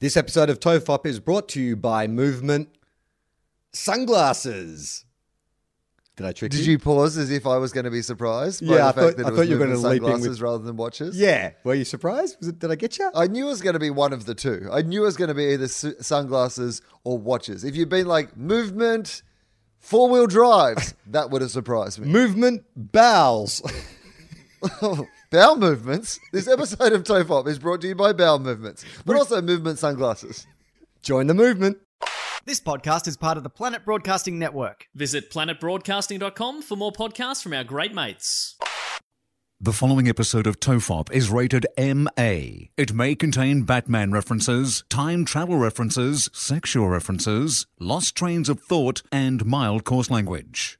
This episode of Tofop is brought to you by Movement Sunglasses. Did I trick you? Did you? you pause as if I was going to be surprised? by Yeah, I the fact thought- that I it was thought you were gonna leap in with- sunglasses rather than watches. Yeah. Were you surprised? Was it, did I get you? I knew it was going to be one of the two. I knew it was going to be either su- sunglasses or watches. If you'd been like movement, four wheel drives, that would have surprised me. Movement Bowels. bowel movements. This episode of Tofop is brought to you by Bowel Movements, but also Movement Sunglasses. Join the movement. This podcast is part of the Planet Broadcasting Network. Visit planetbroadcasting.com for more podcasts from our great mates. The following episode of Tofop is rated MA. It may contain Batman references, time travel references, sexual references, lost trains of thought, and mild coarse language.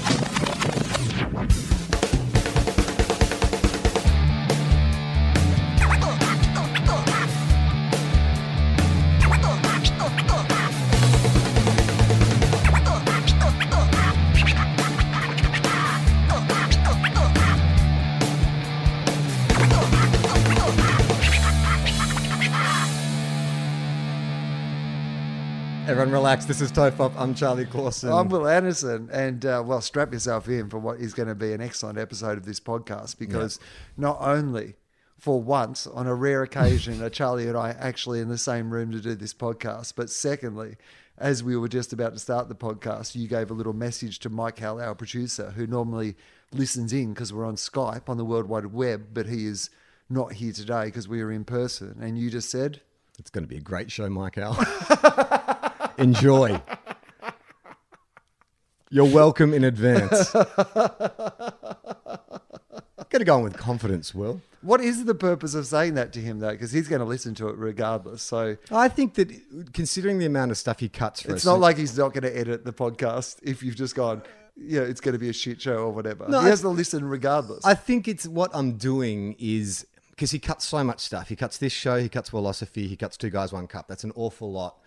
Everyone relax. This is Tofop. I'm Charlie Clausen. I'm Wil Anderson, and uh, well, strap yourself in for what is going to be an excellent episode of this podcast because not only for once, on a rare occasion, are Charlie and I actually in the same room to do this podcast, but secondly, as we were just about to start the podcast, you gave a little message to Mike Howell, our producer, who normally listens in because we're on Skype on the World Wide Web, but he is not here today because we are in person. And you just said, It's going to be a great show, Mike Al. Enjoy. You're welcome in advance. Got to go on with confidence, Wil. What is the purpose of saying that to him, though? Because he's going to listen to it regardless. So I think that considering the amount of stuff he cuts for it's us, not like he's not going to edit the podcast if you've just gone, yeah, it's going to be a shit show or whatever. No, he has to listen regardless. I think it's what I'm doing is because he cuts so much stuff. He cuts this show, he cuts philosophy, he cuts Two Guys One Cup. That's an awful lot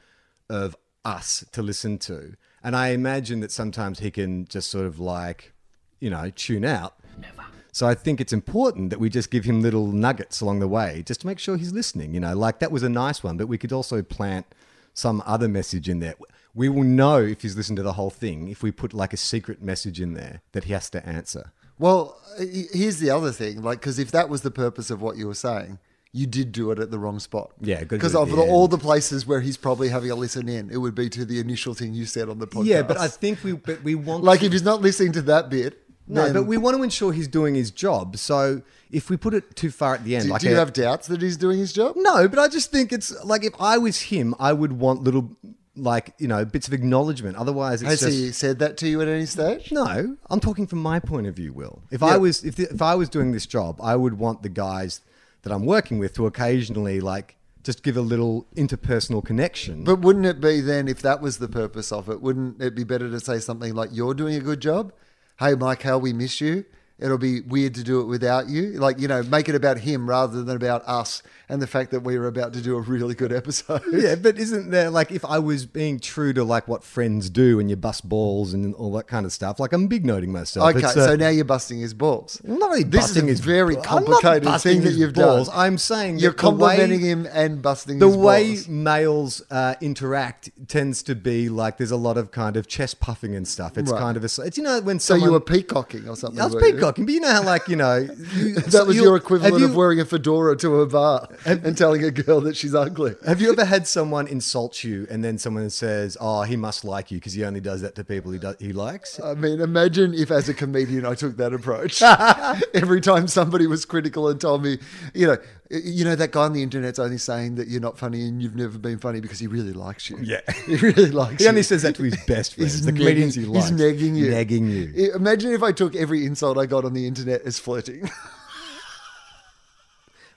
of us to listen to. And I imagine that sometimes he can just sort of like, you know, tune out. Never. So I think it's important that we just give him little nuggets along the way just to make sure he's listening. You know, like that was a nice one, but we could also plant some other message in there. We will know if he's listened to the whole thing if we put like a secret message in there that he has to answer. well, here's the other thing. Like, because if that was the purpose of what you were saying, you did do it at the wrong spot. Yeah, because of the all the places where he's probably having a listen in, it would be to the initial thing you said on the podcast. Yeah, but I think we but we want like if he's not listening to that bit, no, but we want to ensure he's doing his job. So if we put it too far at the end, Do, like do you a- have doubts that he's doing his job? no, but I just think it's like if I was him, I would want little like you know bits of acknowledgement. Otherwise, it's Has just he said that to you at any stage? no. I'm talking from my point of view. Will if Yeah. I was if the, if I was doing this job, I would want the guys that I'm working with to occasionally like just give a little interpersonal connection. But wouldn't it be then, if that was the purpose of it, wouldn't it be better to say something like, You're doing a good job? Hey, Mike, how we miss you? It'll be weird to do it without you. Like, you know, make it about him rather than about us and the fact that we were about to do a really good episode. Yeah, but isn't there like if I was being true to like what friends do and you bust balls and all that kind of stuff? Like I'm big noting myself. Okay, uh, so now you're busting his balls. I'm not really this busting is his a very complicated thing that you've balls. done. I'm saying You're the way- complimenting him and busting The way balls. males uh, interact tends to be like there's a lot of kind of chest puffing and stuff. It's Right. kind of a. It's you know when someone, So you were peacocking or something? I was were you? peacocking, but you know how like you know you, That was your equivalent you- of wearing a fedora to a bar and telling a girl that she's ugly. Have you ever had someone insult you and then someone says, "Oh, he must like you because he only does that to people he does, he likes"? I mean, imagine if as a comedian I took that approach. Every time somebody was critical and told me, you know, you know that guy on the internet's only saying that you're not funny and you've never been funny because he really likes you. Yeah. he really likes you. He you. only says that to his best friends, He's the comedians he negging- likes. He's negging you. Negging you. Imagine if I took every insult I got on the internet as flirting.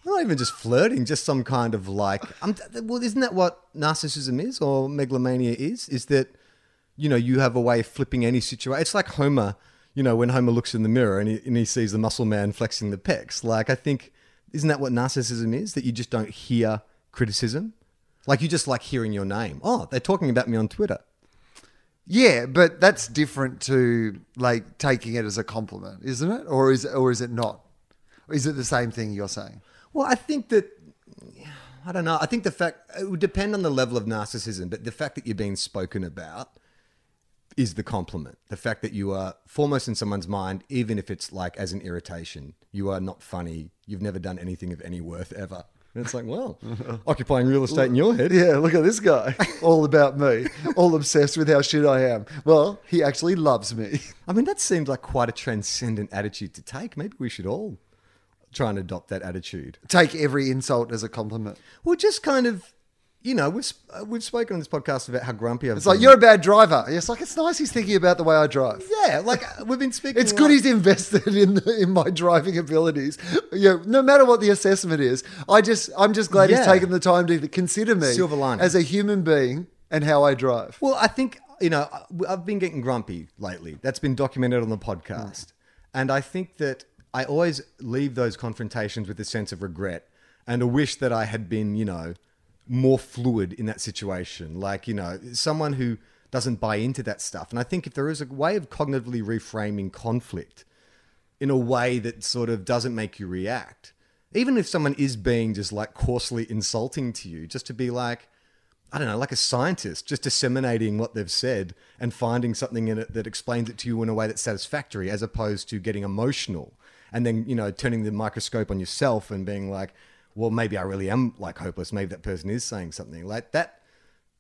Not even just flirting, just some kind of like. Um, well, isn't that what narcissism is, or megalomania is? Is that you know you have a way of flipping any situation. It's like Homer, you know, when Homer looks in the mirror and he, and he sees the muscle man flexing the pecs. Like I think, isn't that what narcissism is? That you just don't hear criticism. Like you just like hearing your name. Oh, they're talking about me on Twitter. Yeah, but that's different to like taking it as a compliment, isn't it? Or is or is it not? Is it the same thing you're saying? Well, I think that I don't know. I think the fact it would depend on the level of narcissism, but the fact that you're being spoken about is the compliment. The fact that you are foremost in someone's mind, even if it's like as an irritation. You are not funny. You've never done anything of any worth ever. And it's like, well, occupying real estate in your head. Yeah, look at this guy. All about me. All obsessed with how shit I am. Well, he actually loves me. I mean, that seems like quite a transcendent attitude to take. Maybe we should all try and adopt that attitude. Take every insult as a compliment. Well, just kind of, you know, we've, uh, we've spoken on this podcast about how grumpy I've It's like been. you're a bad driver. It's like it's nice he's thinking about the way I drive. Yeah, like uh, we've been speaking. It's good he's invested in the, in my driving abilities. You know, no matter what the assessment is, I just I'm just glad he's taken the time to consider me Silver lining. as a human being and how I drive. Well, I think, you know, I've been getting grumpy lately. That's been documented on the podcast. And I think that I always leave those confrontations with a sense of regret and a wish that I had been, you know, more fluid in that situation. Like, you know, someone who doesn't buy into that stuff. And I think if there is a way of cognitively reframing conflict in a way that sort of doesn't make you react, even if someone is being just like coarsely insulting to you, just to be like, I don't know, like a scientist, just disseminating what they've said and finding something in it that explains it to you in a way that's satisfactory, as opposed to getting emotional and then, you know, turning the microscope on yourself and being like, well, maybe I really am like hopeless. Maybe that person is saying something like that.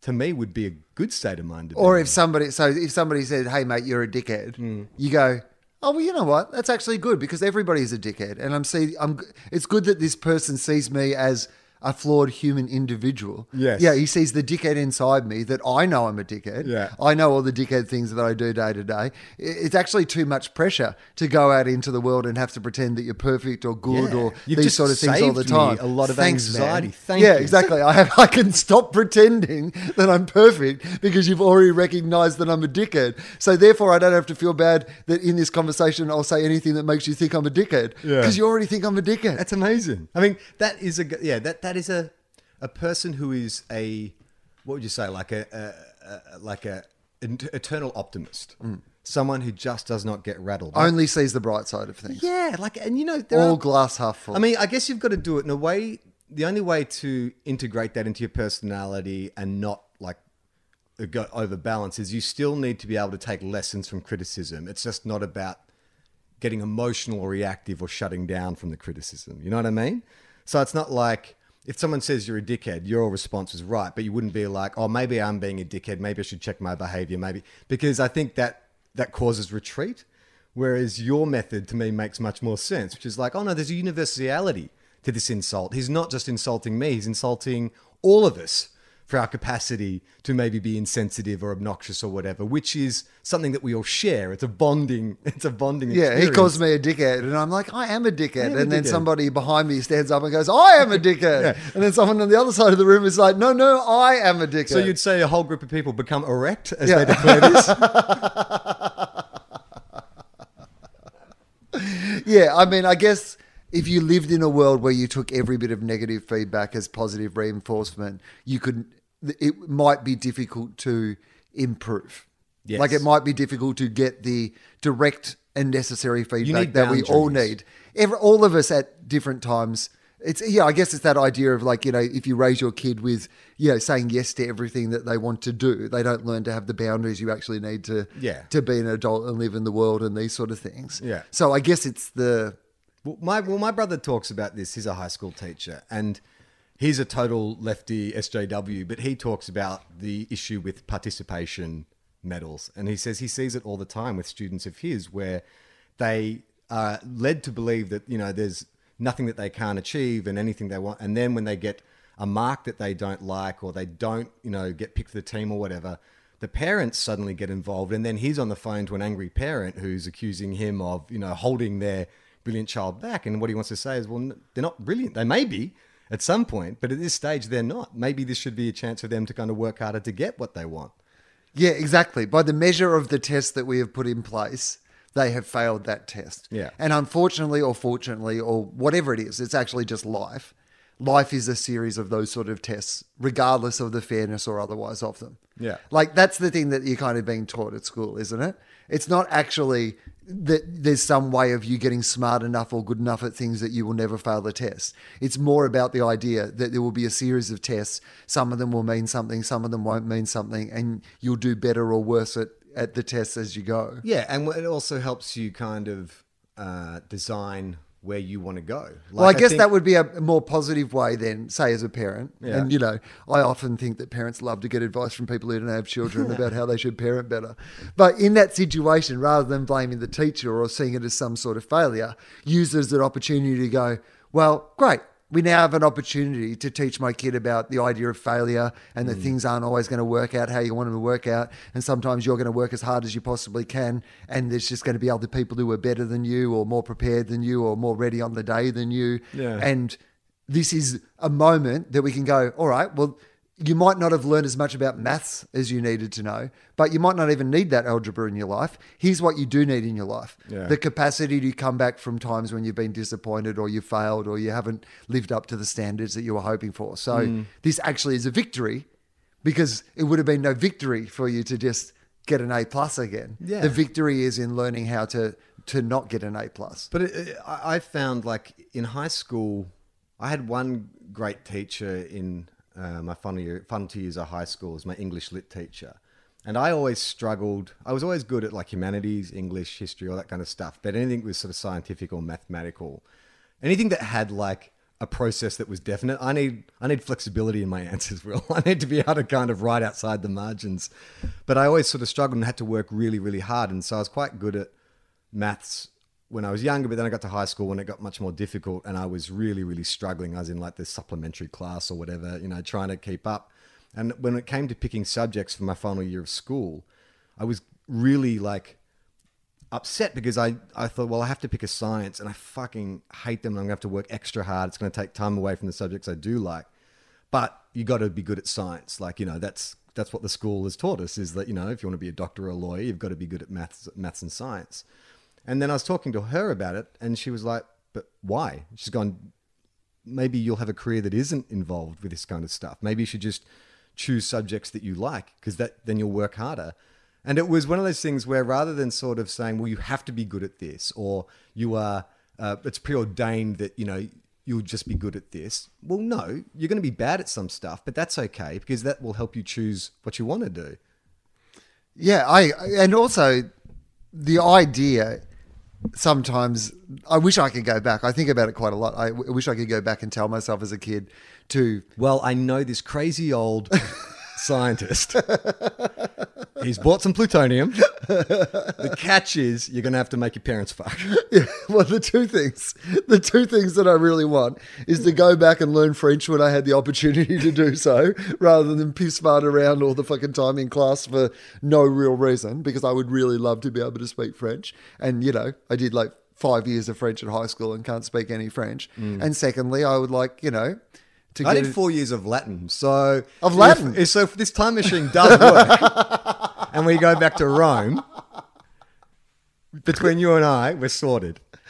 To me, would be a good state of mind. To be Or in. if somebody so if somebody said, "Hey mate, you're a dickhead," Hmm. you go, "Oh well, you know what? That's actually good because everybody's a dickhead." And I'm see, I'm. It's good that this person sees me as a flawed human individual. Yes. Yeah, he sees the dickhead inside me that I know I'm a dickhead. Yeah. I know all the dickhead things that I do day to day. It's actually too much pressure to go out into the world and have to pretend that you're perfect or good Yeah. or You've these sort of things all the time. a lot of Thanks, anxiety. Man. Thank yeah, you. exactly. I have. I can stop pretending that I'm perfect because you've already recognised that I'm a dickhead. So therefore, I don't have to feel bad that in this conversation I'll say anything that makes you think I'm a dickhead Yeah. because you already think I'm a dickhead. That's amazing. I mean, that is a yeah. That that is a a person who is a what would you say like a, a, a like a an eternal optimist. Mm. Someone who just does not get rattled. Only sees the bright side of things. yeah, like and you know there All are, glass half full. I mean, I guess you've got to do it in a way. The only way to integrate that into your personality and not like uh, go overbalance is you still need to be able to take lessons from criticism. It's just not about getting emotional or reactive or shutting down from the criticism. You know what I mean? So it's not like if someone says you're a dickhead, your response is right, but you wouldn't be like, oh, maybe I'm being a dickhead. Maybe I should check my behavior. Maybe because I think that that causes retreat. Whereas your method to me makes much more sense, which is like, oh no, there's a universality to this insult. He's not just insulting me, he's insulting all of us for our capacity to maybe be insensitive or obnoxious or whatever, which is something that we all share. It's a bonding, it's a bonding yeah, he calls me a dickhead, and I'm like, I am a dickhead. am a and then dickhead. somebody behind me stands up and goes, I am a dickhead. Yeah. And then someone on the other side of the room is like, No, no, I am a dickhead. So you'd say a whole group of people become erect as Yeah. they declare this? Yeah, I mean, I guess if you lived in a world where you took every bit of negative feedback as positive reinforcement, you could. It might be difficult to improve. Yes. Like it might be difficult to get the direct and necessary feedback that we all need. Every, all of us at different times. It's yeah, I guess it's that idea of like you know, if you raise your kid with you know saying yes to everything that they want to do, they don't learn to have the boundaries you actually need to Yeah. to be an adult and live in the world and these sort of things. Yeah. So I guess it's the Well, my well, my brother talks about this. He's a high school teacher, and he's a total lefty SJW. But he talks about the issue with participation medals, and he says he sees it all the time with students of his, where they are led to believe that you know there's nothing that they can't achieve and anything they want, and then when they get a mark that they don't like or they don't you know get picked for the team or whatever. The parents suddenly get involved, and then he's on the phone to an angry parent who's accusing him of, you know, holding their brilliant child back. And what he wants to say is, well, they're not brilliant. They may be at some point, but at this stage, they're not. Maybe this should be a chance for them to kind of work harder to get what they want. yeah, exactly. By the measure of the test that we have put in place, they have failed that test. Yeah. And unfortunately or fortunately or whatever it is, it's actually just life. life is a series of those sort of tests, regardless of the fairness or otherwise of them. Yeah. Like that's the thing that you're kind of being taught at school, isn't it? It's not actually that there's some way of you getting smart enough or good enough at things that you will never fail the test. It's more about the idea that there will be a series of tests. Some of them will mean something, some of them won't mean something, and you'll do better or worse at, at the tests as you go. Yeah, and it also helps you kind of uh, design where you want to go. well, I Like, guess think- that would be a more positive way than, say, as a parent. Yeah. And, you know, I often think that parents love to get advice from people who don't have children about how they should parent better. But in that situation, rather than blaming the teacher or seeing it as some sort of failure, use it as an opportunity to go, well, great. We now have an opportunity to teach my kid about the idea of failure and that mm. things aren't always going to work out how you want them to work out. And sometimes you're going to work as hard as you possibly can. And there's just going to be other people who are better than you or more prepared than you or more ready on the day than you. Yeah. And this is a moment that we can go, all right, well, you might not have learned as much about maths as you needed to know, but you might not even need that algebra in your life. Here's what you do need in your life Yeah. the capacity to come back from times when you've been disappointed or you failed or you haven't lived up to the standards that you were hoping for. So, Hmm. this actually is a victory because it would have been no victory for you to just get an A plus again. Yeah. The victory is in learning how to to not get an A plus. But it, I found like in high school, I had one great teacher in uh, my fun two years of high school, was my English lit teacher, and I always struggled. I was always good at like humanities, English, history, all that kind of stuff. But anything that was sort of scientific or mathematical, anything that had like a process that was definite, I need I need flexibility in my answers. Will I need to be able to kind of write outside the margins. But I always sort of struggled and had to work really, really hard, and so I was quite good at maths when I was younger, but then I got to high school when it got much more difficult and I was really, really struggling. I was in like this supplementary class or whatever, you know, trying to keep up. And when it came to picking subjects for my final year of school, I was really like upset because I, I thought, well, I have to pick a science and I fucking hate them. and I'm to have to work extra hard. It's to take time away from the subjects I do like. But you got to be good at science. Like, you know, that's that's what the school has taught us is that, you know, if you want to be a doctor or a lawyer, you've got to be good at maths, maths and science. And then I was talking to her about it and she was like, but why? She's gone, maybe you'll have a career that isn't involved with this kind of stuff. Maybe you should just choose subjects that you like because that then you'll work harder. And it was one of those things where rather than sort of saying, well, you have to be good at this or you are, uh, it's preordained that, you know, you'll just be good at this. Well, no, you're going to be bad at some stuff, but that's okay because that will help you choose what you want to do. Yeah, I and also the idea sometimes I wish I could go back. I think about it quite a lot. I w- wish I could go back and tell myself as a kid to Well, I know this crazy old scientist. He's bought some plutonium. The catch is you're going to have to make your parents fuck. Yeah, well, the two things, the two things that I really want is to go back and learn French when I had the opportunity to do so, rather than piss fart around all the fucking time in class for no real reason, because I would really love to be able to speak French. And, you know, I did like five years of French at high school and can't speak any French. Mm. And secondly, I would like, you know, I did four years of Latin. So Of Latin? if- so if this time machine does work, and we go back to Rome, between you and I, we're sorted.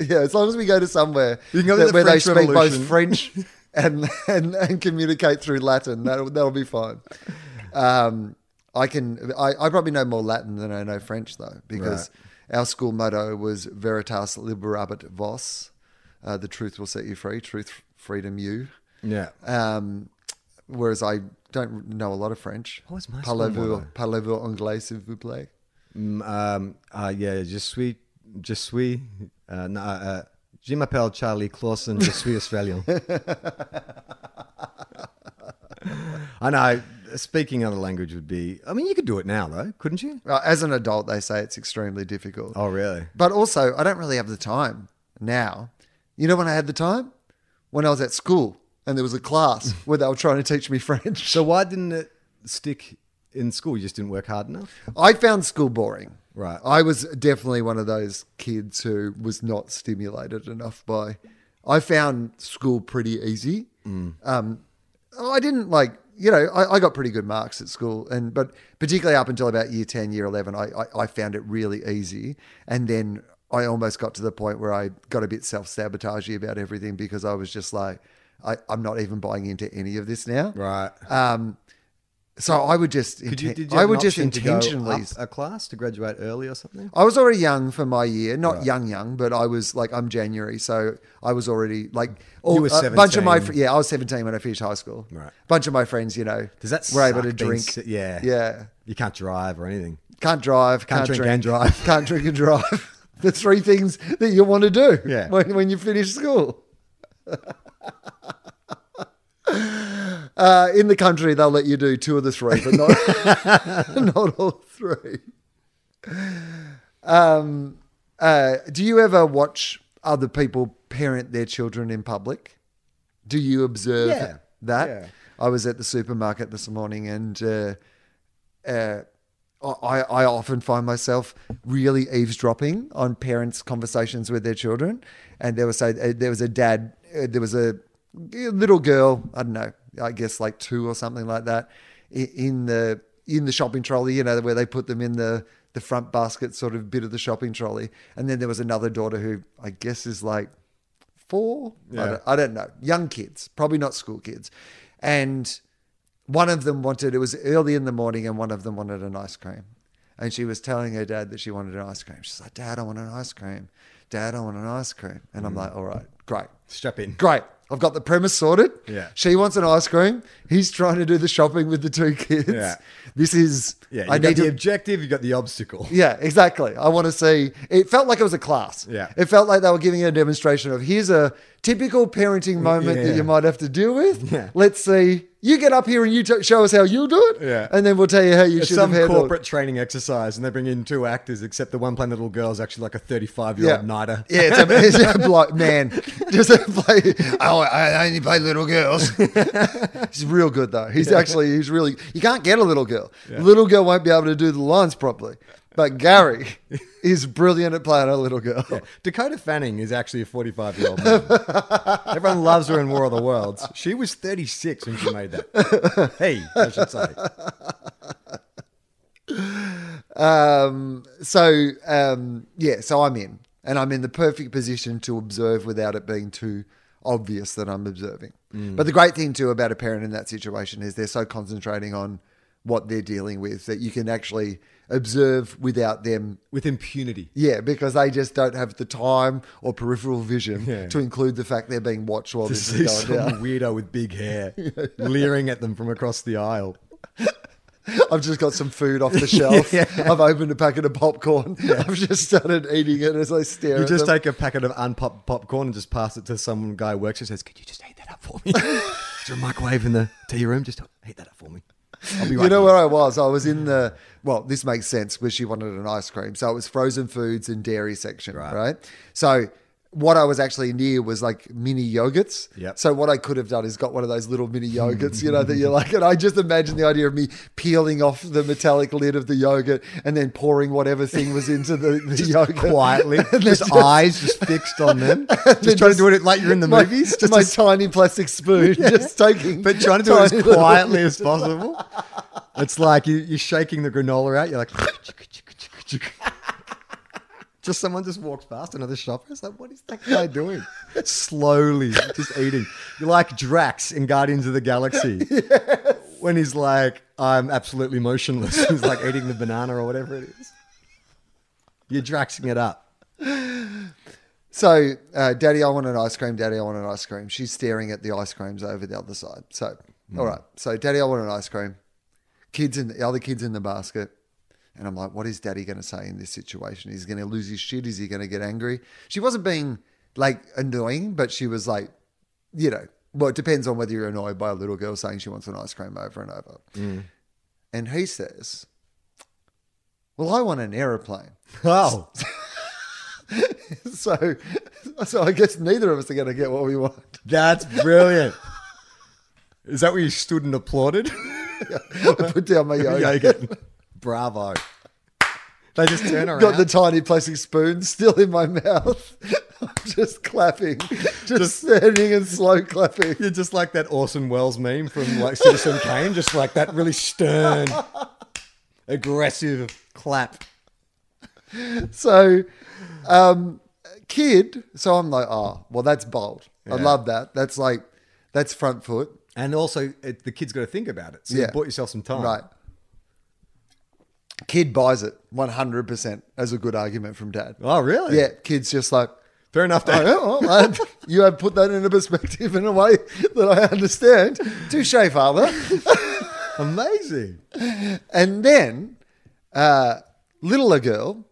yeah, as long as we go to somewhere You can go to the where they French speak both French and, and and communicate through Latin, that'll that'll be fine. Um, I can. I, I probably know more Latin than I know French though, because our school motto was Veritas Liberabit Vos. Uh, the truth will set you free. Truth, freedom, you. Yeah. Um, whereas I don't know a lot of French. What was my Parlez-vous, parlez-vous anglais, s'il vous plaît? Mm, Um, uh, yeah, je suis, je suis, uh, no, uh, je m'appelle Charlie Clausen, je suis Australian. I know. Speaking another language would be. I mean, you could do it now, though, couldn't you? Uh, As an adult, they say it's extremely difficult. Oh, really? But also, I don't really have the time now. You know when I had the time? When I was at school and there was a class where they were trying to teach me French. So why didn't it stick in school? You just didn't work hard enough. I found school boring. Right. I was definitely one of those kids who was not stimulated enough by. I found school pretty easy. Um, I didn't like, you know, I, I got pretty good marks at school, and but particularly up until about year ten, year eleven, I, I, I found it really easy, and then I almost got to the point where I got a bit self sabotagey about everything because I was just like, I, I'm not even buying into any of this now. Right. Um, so I would just, you, did you I would just option to go intentionally. a class to graduate early or something? I was already young for my year, not Right. young, young, but I was like, I'm January, so I was already like, all, You were a bunch of my, 17. fr- yeah, I was 17 when I finished high school. Right. A bunch of my friends, you know, Does that were able to drink. si- yeah. yeah, You can't drive or anything. can't drive, Can't can't, drink and drive. can't drink and drive. The three things that you want to do Yeah. when, when you finish school. uh, in the country, they'll let you do two of the three, but not, not all three. Um, uh, do you ever watch other people parent their children in public? Do you observe Yeah. that? Yeah. I was at the supermarket this morning and uh, uh, I, I often find myself really eavesdropping on parents' conversations with their children. And there was a, there was a dad, uh, there was a little girl, I don't know, I guess like two or something like that, in the in the shopping trolley, you know, where they put them in the the front basket sort of bit of the shopping trolley. And then there was another daughter who I guess is like four. I, Yeah. don't, I don't know. Young kids, probably not school kids. And one of them wanted, it was early in the morning, and one of them wanted an ice cream. And she was telling her dad that she wanted an ice cream. She's like, Dad, I want an ice cream. Dad, I want an ice cream. And I'm mm. like, All right, great. Strap in. Great. I've got the premise sorted. Yeah. She wants an ice cream. He's trying to do the shopping with the two kids. Yeah. This is, Yeah, you I got need the to, objective, you got the obstacle. yeah, exactly. I want to see. It felt like it was a class. Yeah. It felt like they were giving a demonstration of here's a typical parenting moment that you might have to deal with. Yeah. Let's see. You get up here and you t- show us how you do it. Yeah. And then we'll tell you how you It's should have some handled corporate training exercise, and they bring in two actors, except the one playing the little girl is actually like a 35 year Yeah. old NIDA. Yeah, it's a, it's a bloke, man. Just play. Oh, I only play little girls. he's real good though. He's actually he's really. You can't get a little girl. Little girl won't be able to do the lines properly. But Gary is brilliant at playing a little girl. Dakota Fanning is actually a 45 year old man. Everyone loves her in War of the Worlds. She was 36 when she made that. Hey, I should say. Um, so um, yeah, so I'm in, and I'm in the perfect position to observe without it being too obvious that I'm observing. But the great thing too about a parent in that situation is they're so concentrating on what they're dealing with that you can actually observe without them. With impunity. Yeah, because they just don't have the time or peripheral vision Yeah. to include the fact they're being watched while To this see is some down. weirdo with big hair leering at them from across the aisle. I've just got some food off the shelf. I've opened a packet of popcorn. I've just started eating it as I stare You just them. take a packet of unpopped popcorn and just pass it to some guy who works and says, Could you just heat that up for me? Is there a microwave in the tea room? Just heat that up for me. I'll be right You know here." where I was? I was in the well. This makes sense because she wanted an ice cream, so it was frozen foods and dairy section, right? Right. So what I was actually near was like mini yogurts. Yep. So what I could have done is got one of those little mini yogurts, you know, that you like, and I just imagine the idea of me peeling off the metallic lid of the yogurt and then pouring whatever thing was into the, the yogurt quietly, then just, eyes just fixed on them, just trying just- to do it like you're in the my, movies, just my as- tiny plastic spoon, just taking, but trying to do it as quietly as possible. It's like you, you're shaking the granola out. You're like, just someone just walks past another shopper. It's like, what is that guy doing? Slowly, just eating. You're like Drax in Guardians of the Galaxy. When he's like, I'm absolutely motionless. He's like eating the banana or whatever it is. You're Draxing it up. So, uh, Daddy, I want an ice cream. Daddy, I want an ice cream. She's staring at the ice creams over the other side. So, all right. So, Daddy, I want an ice cream. Kids in the other kids in the basket, and I'm like, what is Daddy going to say in this situation? Is he going to lose his shit? Is he going to get angry? She wasn't being like annoying, but she was like, you know, well, it depends on whether you're annoyed by a little girl saying she wants an ice cream over and over. Mm. And he says, "Well, I want an aeroplane." Oh, So, so I guess neither of us are going to get what we want. that's brilliant. Is that where you stood and applauded? I put down my yogurt. Bravo. They just turn around. Got the tiny plastic spoon still in my mouth. I'm just clapping, just, standing and slow clapping. You're just like that Orson Welles meme from like Citizen Kane, just like that really stern, aggressive clap. So, um, kid. So I'm like, oh, well, that's bold. I love that. That's like, that's front foot. And also, it, the kid's got to think about it. So you Yeah. bought yourself some time. Right. Kid buys it 100% as a good argument from dad. Oh, really? Yeah, kid's just like, Fair enough. oh, Dad. yeah, well, lad, you have put that into perspective in a way that I understand. Touche, father. Amazing. And then, uh, littler girl,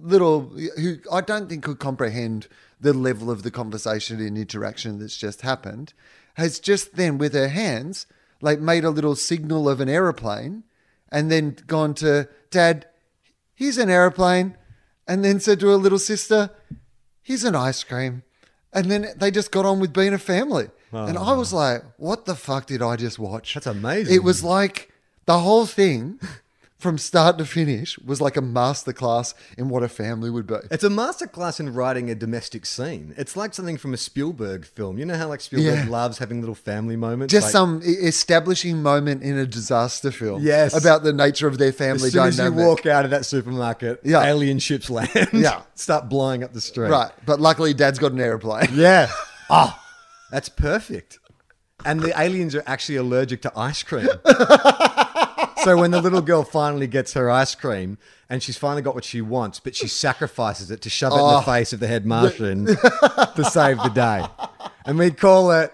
little who I don't think could comprehend the level of the conversation and interaction that's just happened, has just then with her hands like made a little signal of an aeroplane, and then gone to dad. Here's an aeroplane, and then said to her little sister, "Here's an ice cream." And then they just got on with being a family. And I oh. was like, what the fuck did I just watch? That's amazing. It was like the whole thing from start to finish was like a masterclass in what a family would be. It's a masterclass in writing a domestic scene. It's like something from a Spielberg film. You know how like Spielberg Yeah. loves having little family moments. Just Like, some establishing moment in a disaster film. Yes. About the nature of their family As soon as you walk out of that supermarket, Yeah. alien ships land. Yeah. start blowing up the street. Right. But luckily, dad's got an airplane. Yeah. Oh, that's perfect. And the aliens are actually allergic to ice cream. so when the little girl finally gets her ice cream and she's finally got what she wants, but she sacrifices it to shove it in Oh. the face of the head Martian to save the day. And we call it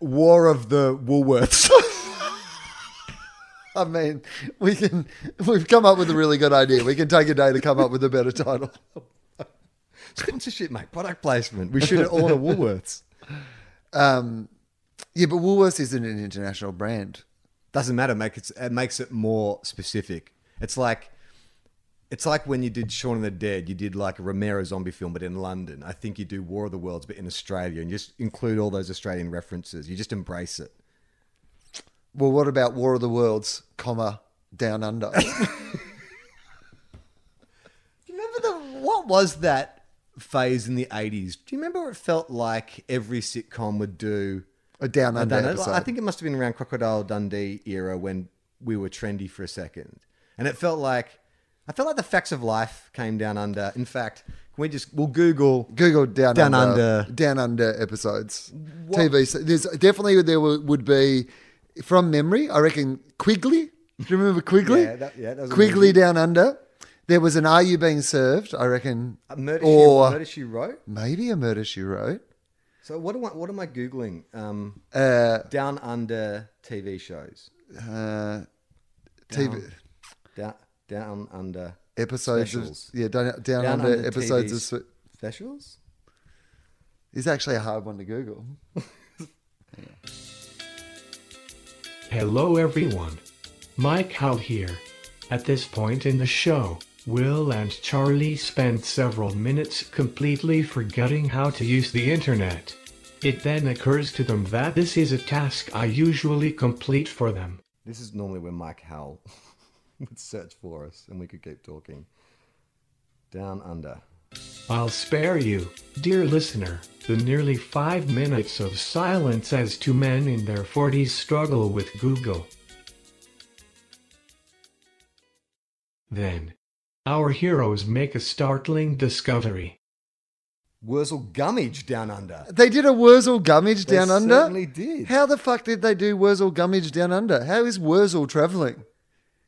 War of the Woolworths. I mean, we can, we've come up with a really good idea. We can take a day to come up with a better title. Sponsorship, mate. Product placement. We shoot it all at Woolworths. Um, yeah, but Woolworths isn't an international brand. Doesn't matter. Make it, it makes it more specific. It's like it's like when you did Shaun of the Dead. You did like a Romero zombie film, but in London. I think you do War of the Worlds, but in Australia, and you just include all those Australian references. You just embrace it. Well, what about War of the Worlds, comma, Down Under? Do you remember the what was that phase in the eighties? Do you remember it felt like every sitcom would do? A Down I Under know. episode. I think it must have been around Crocodile Dundee era when we were trendy for a second, and it felt like I felt like the facts of life came down under. In fact, can we just we'll Google Google Down, Down under, Under. Down Under episodes. TV. So There's definitely there would be from memory. I reckon Quigley. Do you remember Quigley? Yeah, that- yeah, that was Quigley movie. Down Under. There was an Are You Being Served? I reckon, A murder, or she, murder she wrote. maybe a Murder She Wrote. So what am I? What am I googling? Um, Uh, down under TV shows. uh, TV Down, down under episodes Specials. of yeah Down, down, Down Under, Under episodes TV's of. Swe- specials. It's actually a hard one to Google. Hello everyone. Mike Howe here. At this point in the show, Wil and Charlie spend several minutes completely forgetting how to use the internet. It then occurs to them that this is a task I usually complete for them. This is normally when Mike Howell would search for us, and we could keep talking. Down under. I'll spare you, dear listener, the nearly five minutes of silence as two men in their 40s struggle with Google. Then, our heroes make a startling discovery. Wurzel Gummidge down under. They did a Wurzel Gummidge They Down Under. certainly did. How the fuck did they do Wurzel Gummidge Down Under? How is Wurzel traveling?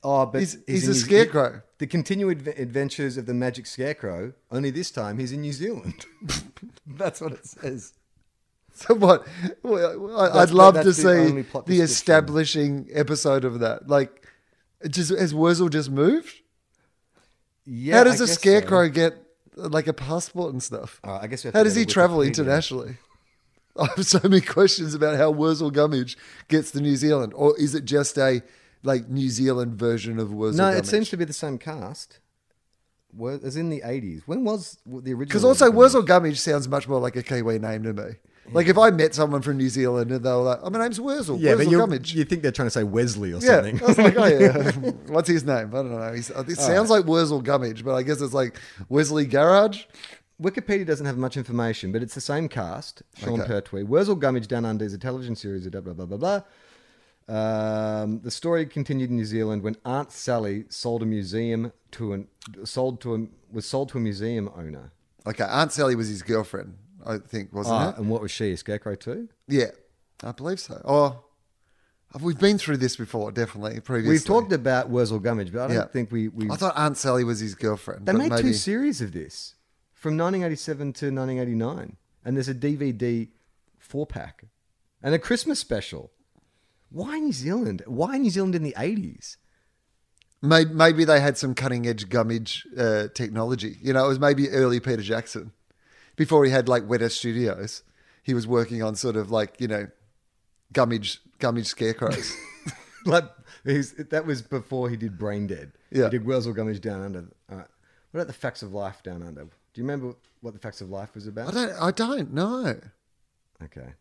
Oh, but He's- he's in a New- scarecrow. the continued adve- adventures of the Magic Scarecrow. Only this time he's in New Zealand. That's what it says. So what? Well, I- I'd That's the- love that's to the see plot the description. establishing episode of that. Like, just has Wurzel just moved? Yeah. How does I a guess so. scarecrow get uh, like a passport and stuff? Right, I guess we have How does he travel Wikipedia. internationally? I have so many questions about how Wurzel Gummidge gets to New Zealand, or is it just a like New Zealand version of Wurzel? No, Gummidge? it seems to be the same cast. As in the eighties. When was the original? Because also Wurzel Wurzel Gummidge sounds much more like a Kiwi name to me. Like if I met someone from New Zealand and they were like, "Oh, my name's Wurzel, Yeah, Wurzel but you Gummidge." you think they're trying to say Wesley or Yeah, something? I was like, oh yeah, what's his name? I don't know. He's, it sounds like Wurzel Gummidge, but I guess it's like Wesley Garage. Wikipedia doesn't have much information, but it's the same cast. Jon Okay. Pertwee. Wurzel Gummidge Down Under is a television series of blah, blah, blah, blah, blah. Um, the story continued in New Zealand when Aunt Sally sold a museum to an sold to a was sold to a museum owner. Okay, Aunt Sally was his girlfriend, I think, wasn't Ah, it? and what was she? A scarecrow too? Yeah, I believe so. Oh, we've been through this before, definitely previously. We've talked about Wurzel Gummidge, but I don't Yeah. think we we. I thought Aunt Sally was his girlfriend. they made maybe, two series of this from 1987 to 1989, and there's a DVD four pack and a Christmas special. Why New Zealand? Why New Zealand in the 80s? Maybe, maybe they had some cutting edge Gummidge uh, technology. You know, it was maybe early Peter Jackson before he had like Weta Studios. He was working on sort of like you know, Gummidge Gummidge scarecrows. like he's, that was before he did Brain Dead. Yeah. He did Wurzel Gummidge Down Under. All right. What about the Facts of Life Down Under? Do you remember what the Facts of Life was about? I don't. I don't know. Okay.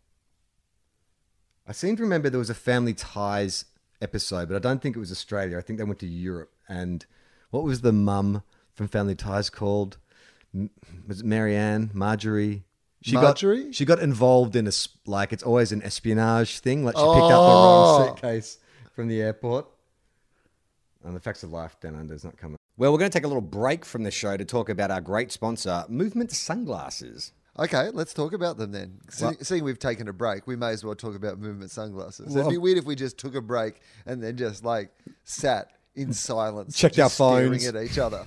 I seem to remember there was a Family Ties episode, but I don't think it was Australia. I think they went to Europe. And what was the mum from Family Ties called? Was it Marianne? Marjorie? She Marjorie? got she got involved in a like it's always an espionage thing. Like she picked up the Oh. wrong suitcase from the airport. And the facts of life down under is not coming. Well, we're going to take a little break from the show to talk about our great sponsor, Movement Sunglasses. Okay, let's talk about them then. Well- Seeing we've taken a break, we may as well talk about movement sunglasses. Well, It'd be weird if we just took a break and then just like sat in silence, Checked our staring phones. at each other.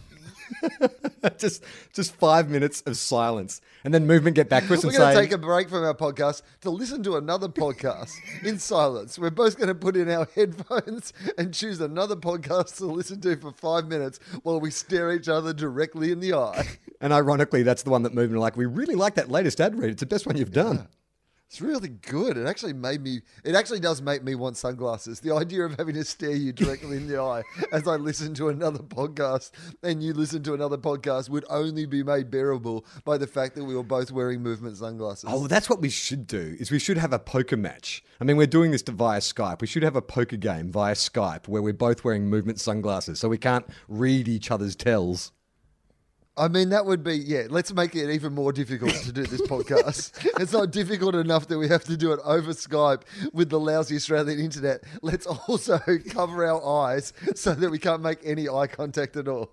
just just five minutes of silence, and then movement get back to us We're and going to say, take a break from our podcast to listen to another podcast in silence. We're both going to put in our headphones and choose another podcast to listen to for five minutes while we stare each other directly in the eye. and ironically, that's the one that movement are like, we really like that latest ad read. It's the best one you've done. It's really good. It actually made me. It actually does make me want sunglasses. The idea of having to stare you directly in the eye as I listen to another podcast and you listen to another podcast would only be made bearable by the fact that we were both wearing movement sunglasses. Oh, that's what we should do. Is we should have a poker match. I mean, we're doing this to via Skype. We should have a poker game via Skype where we're both wearing movement sunglasses, so we can't read each other's tells. I mean, that would be yeah. Let's make it even more difficult to do this podcast. it's not difficult enough that we have to do it over Skype with the lousy Australian internet. Let's also cover our eyes so that we can't make any eye contact at all.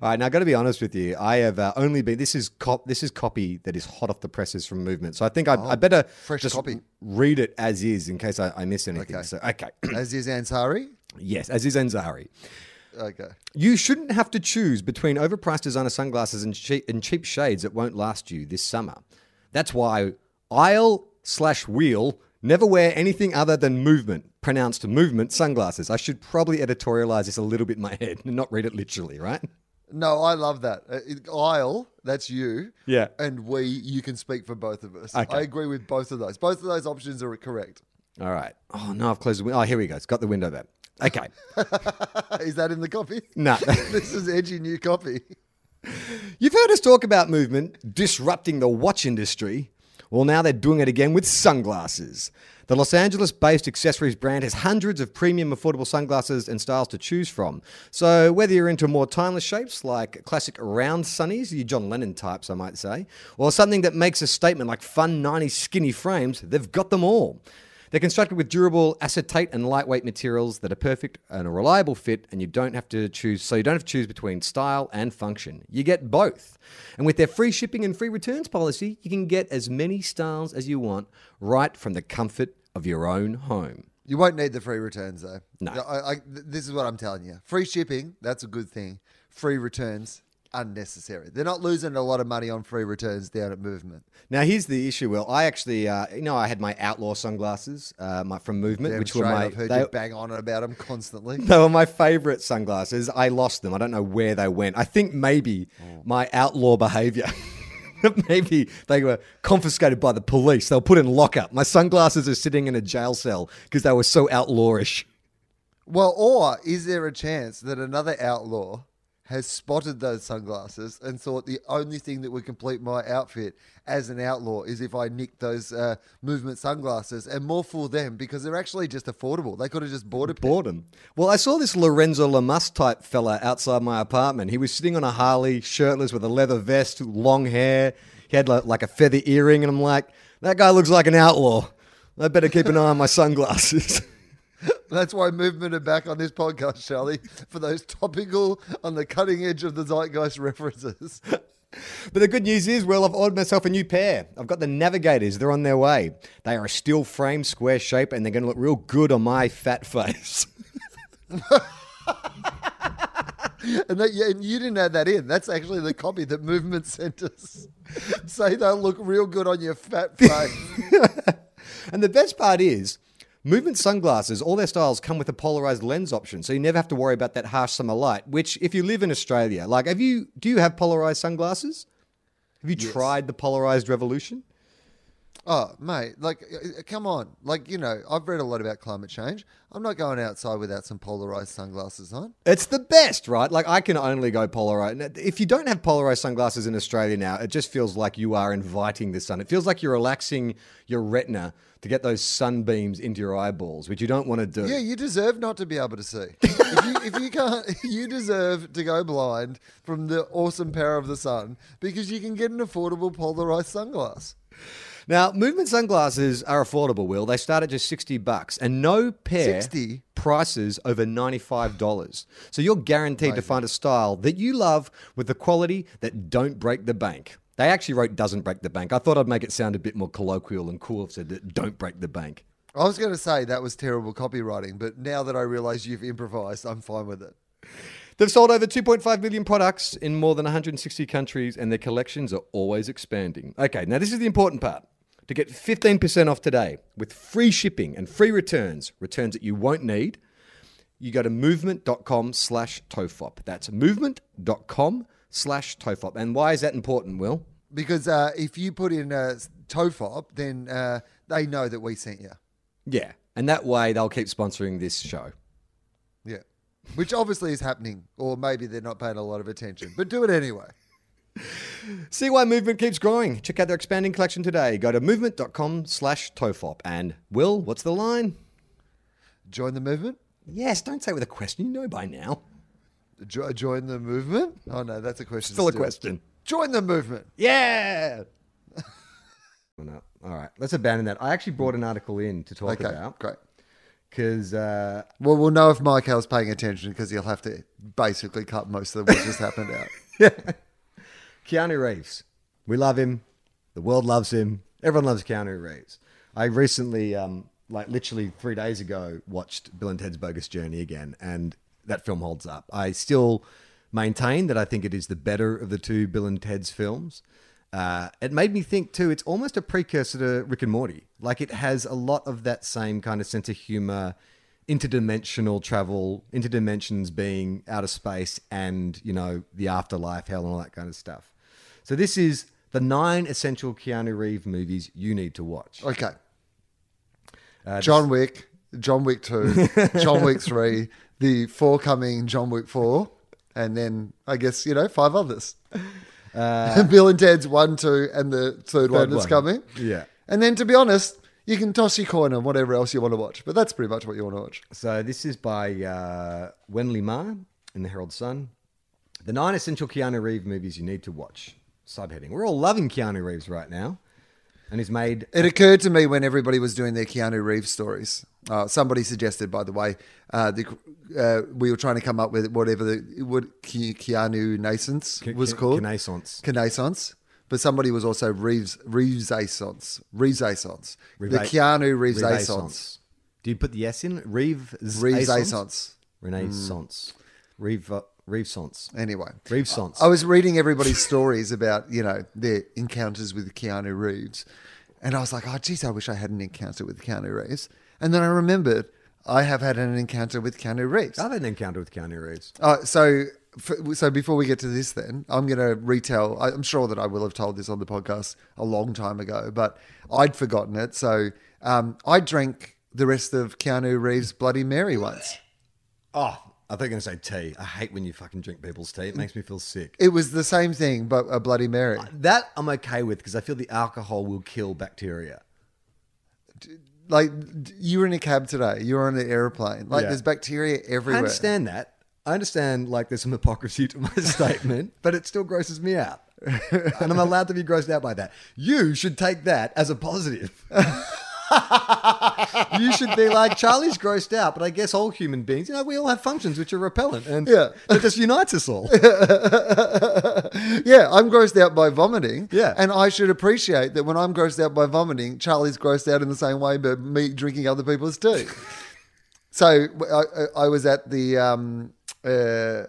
All right, now I got to be honest with you. I have uh, only been. This is cop. This is copy that is hot off the presses from Movement. So I think I, I better fresh just copy. read it as is in case I, I miss anything. Okay. So okay, As is Ansari. yes, as is Ansari. Okay. You shouldn't have to choose between overpriced designer sunglasses and cheap, and cheap shades that won't last you this summer. That's why I'll slash wheel never wear anything other than movement, pronounced movement sunglasses. I should probably editorialize this a little bit in my head and not read it literally, right? No, I love that. Uh, I'll, that's you. Yeah. And we, you can speak for both of us. Okay. I agree with both of those. Both of those options are correct. All right. Oh no, I've closed the window. Oh, here we go. It's got the window back. Okay. Is that in the copy? No. this is edgy new copy. You've heard us talk about movement disrupting the watch industry. Well, now they're doing it again with sunglasses. The Los Angeles based accessories brand has hundreds of premium affordable sunglasses and styles to choose from. So, whether you're into more timeless shapes like classic round sunnies, you John Lennon types, I might say, or something that makes a statement like fun 90s skinny frames, they've got them all. They're constructed with durable acetate and lightweight materials that are perfect and a reliable fit, and you don't have to choose. So you don't have to choose between style and function. You get both. And with their free shipping and free returns policy, you can get as many styles as you want right from the comfort of your own home. You won't need the free returns though. No. I, I, this is what I'm telling you. Free shipping, that's a good thing. Free returns, unnecessary. They're not losing a lot of money on free returns down at Movement. Now here's the issue. Well, I actually, uh, you know, I had my outlaw sunglasses, uh, my, from Movement, Damn which were my. I've heard they- you bang on about them constantly. They were my favorite sunglasses. I lost them. I don't know where they went. I think maybe my outlaw behavior. maybe they were confiscated by the police. They were put in lockup. My sunglasses are sitting in a jail cell because they were so outlawish. Well, or is there a chance that another outlaw has spotted those sunglasses and thought the only thing that would complete my outfit as an outlaw is if I nicked those uh, movement sunglasses and more for them because they're actually just affordable. They could have just bought a pair. Boredom. Well, I saw this Lorenzo Lamas type fella outside my apartment. He was sitting on a Harley, shirtless with a leather vest, long hair. He had like, like a feather earring, and I'm like, that guy looks like an outlaw. I better keep an eye on my sunglasses. That's why movement are back on this podcast, Charlie, for those topical, on the cutting edge of the zeitgeist references. But the good news is, well, I've ordered myself a new pair. I've got the Navigators. They're on their way. They are a steel frame, square shape, and they're going to look real good on my fat face. And, that, yeah, and you didn't add that in. That's actually the copy that Movement sent us. Say they'll look real good on your fat face. and the best part is, Movement sunglasses, all their styles come with a polarized lens option, so you never have to worry about that harsh summer light. Which, if you live in Australia, like, have you? Do you have polarized sunglasses? Have you tried the polarized revolution? Oh, mate, like, uh, come on. Like, you know, I've read a lot about climate change. I'm not going outside without some polarized sunglasses on. It's the best, right? Like I can only go polarized. If you don't have polarized sunglasses in Australia now, it just feels like you are inviting the sun. It feels like you're relaxing your retina to get those sunbeams into your eyeballs, which you don't want to do. Yeah, you deserve not to be able to see. if, you, if you can't, you deserve to go blind from the awesome power of the sun because you can get an affordable polarized sunglass. Now, movement sunglasses are affordable, Wil. They start at just 60 bucks and no pair 60? prices over $95. So you're guaranteed to find a style that you love with the quality that don't break the bank. They actually wrote doesn't break the bank. I thought I'd make it sound a bit more colloquial and cool if said that don't break the bank. I was going to say that was terrible copywriting, but now that I realize you've improvised, I'm fine with it. They've sold over 2.5 million products in more than 160 countries, and their collections are always expanding. Okay, now this is the important part. To get 15% off today with free shipping and free returns, returns that you won't need, you go to movement.com slash tofop. That's movement.com slash tofop. And why is that important, Wil? Because uh, if you put in uh, TOFOP, then uh, they know that we sent you. Yeah. And that way they'll keep sponsoring this show. Yeah. Which obviously is happening, or maybe they're not paying a lot of attention, but do it anyway. See why Movement keeps growing. Check out their expanding collection today. Go to movement.com slash tofop. And Wil, what's the line? Join the movement? Yes, don't say it with a question. You know by now. Jo- join the movement? Oh, no, that's a question. Still a question. Join the movement. Yeah. No. All right, let's abandon that. I actually brought an article in to talk Okay, about great. because uh, Well, we'll know if Michael's paying attention because he'll have to basically cut most of what just happened out. Keanu Reeves. We love him. The world loves him. Everyone loves Keanu Reeves. I recently, um, like literally three days ago, watched Bill and Ted's Bogus Journey again, and that film holds up. I still maintain that I think it is the better of the two Bill and Ted's films. Uh, it made me think too. It's almost a precursor to Rick and Morty. Like it has a lot of that same kind of sense of humor, interdimensional travel, interdimensions being outer space, and you know the afterlife, hell, and all that kind of stuff. So this is the nine essential Keanu Reeves movies you need to watch. Okay. Uh, John Wick, John Wick 2, John Wick 3, the forthcoming John Wick 4, and then I guess, you know, five others. Bill and Ted's 1, 2, and the third, one that's one. coming. Yeah. And then, to be honest, you can toss your coin on whatever else you want to watch, but that's pretty much what you want to watch. So this is by uh, Wenlei Ma in the Herald Sun. The nine essential Keanu Reeves movies you need to watch. Subheading. We're all loving Keanu Reeves right now, and he's made It occurred to me when everybody was doing their Keanu Reeves stories. Uh, somebody suggested, by the way, uh, the, uh, we were trying to come up with whatever the what Ke- Keanu Nascence was called. Renaissance. Renaissance. But somebody was also Reeves Reeves-assance. Reeves-assance. The Reva- Keanu Reeves-assance. Do you put the S in? Reeves. Reeves-assance. Renaissance. Reeve. Reevesance. Anyway. Reevesance. I was reading everybody's stories about, you know, their encounters with Keanu Reeves. And I was like, oh, geez, I wish I had an encounter with Keanu Reeves. And then I remembered I have had an encounter with Keanu Reeves. I've had an encounter with Keanu Reeves. Uh, so, so before we get to this, then I'm going to retell. I- I'm sure that I will have told this on the podcast a long time ago, but I'd forgotten it. So, um, I drank the rest of Keanu Reeves' Bloody Mary once. Oh, I thought you were going to say tea. I hate when you fucking drink people's tea. It makes me feel sick. It was the same thing, but a Bloody Mary. Uh, that I'm okay with because I feel the alcohol will kill bacteria. Like you were in a cab today, you were on an airplane. Like Yeah. there's bacteria everywhere. I understand that. I understand like there's some hypocrisy to my statement, but it still grosses me out. and I'm allowed to be grossed out by that. You should take that as a positive. you should be like Charlie's grossed out, but I guess all human beings, you know, we all have functions which are repellent, and Yeah. it just unites us all. yeah, I'm grossed out by vomiting. Yeah. And I should appreciate that when I'm grossed out by vomiting, Charlie's grossed out in the same way, but me drinking other people's tea. so I, I- was at the, um, uh,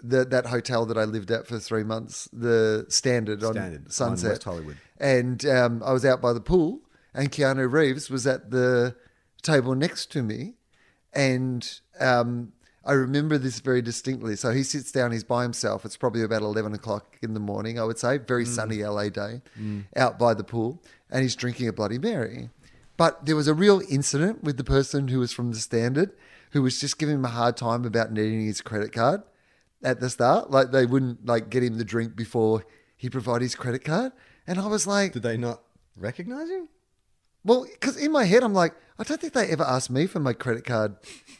the that hotel that I lived at for three months, the Standard, Standard, on on Sunset, West Hollywood. And um, I was out by the pool, and Keanu Reeves was at the table next to me, and um, I remember this very distinctly. So he sits down, he's by himself. It's probably about 11 o'clock in the morning, I would say. Very sunny LA day, out by the pool, and he's drinking a Bloody Mary. But there was a real incident with the person who was from the Standard who was just giving him a hard time about needing his credit card at the start. Like they wouldn't like get him the drink before he provided his credit card. And I was like, Did they not recognize him? Well, because in my head, I'm like, I don't think they ever asked me for my credit card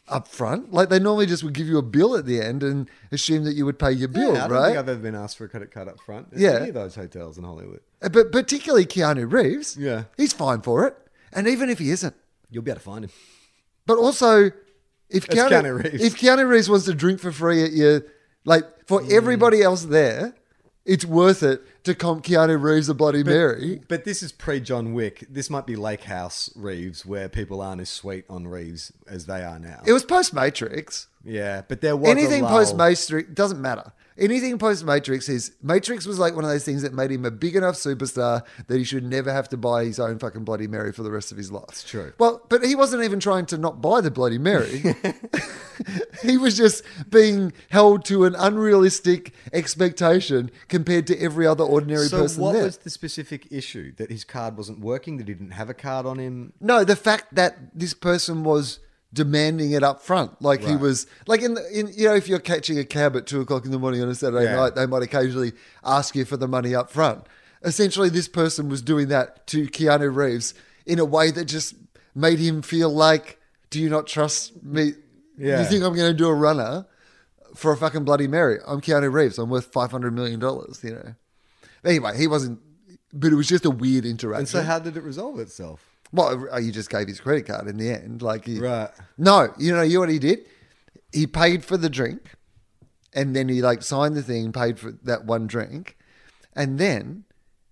up front. Like they normally just would give you a bill at the end and assume that you would pay your bill, yeah, I don't right? think I've ever been asked for a credit card up front. at Yeah. any of those hotels in Hollywood. Uh, But particularly Keanu Reeves, Yeah. he's fine for it. And even if he isn't, You'll be able to find him. But also, if It's Keanu, Keanu Reeves. if Keanu Reeves wants to drink for free at your, like for Mm. everybody else there, it's worth it to comp Keanu Reeves a Bloody Mary. But this is pre John Wick. This might be Lake House Reeves, where people aren't as sweet on Reeves as they are now. It was post Matrix. yeah, but there was Anything post Matrix doesn't matter. Anything post Matrix is Matrix was like one of those things that made him a big enough superstar that he should never have to buy his own fucking Bloody Mary for the rest of his life. It's true. Well, but he wasn't even trying to not buy the Bloody Mary. he was just being held to an unrealistic expectation compared to every other ordinary So person what there. was the specific issue? That his card wasn't working? That he didn't have a card on him? No, the fact that this person was demanding it up front, like he was like in, in you know if you're catching a cab at two o'clock in the morning on a Saturday Yeah. night, they might occasionally ask you for the money up front. Essentially, this person was doing that to Keanu Reeves in a way that just made him feel like, do you not trust me? Yeah. You think I'm going to do a runner for a fucking Bloody Mary? I'm Keanu Reeves. I'm worth five hundred million dollars. You know. Anyway, he wasn't. But it was just a weird interaction. And so how did it resolve itself? Well, uh, you just gave his credit card in the end. Like, he, Right. No, you know, you what he did? He paid for the drink, and then he like signed the thing, paid for that one drink, and then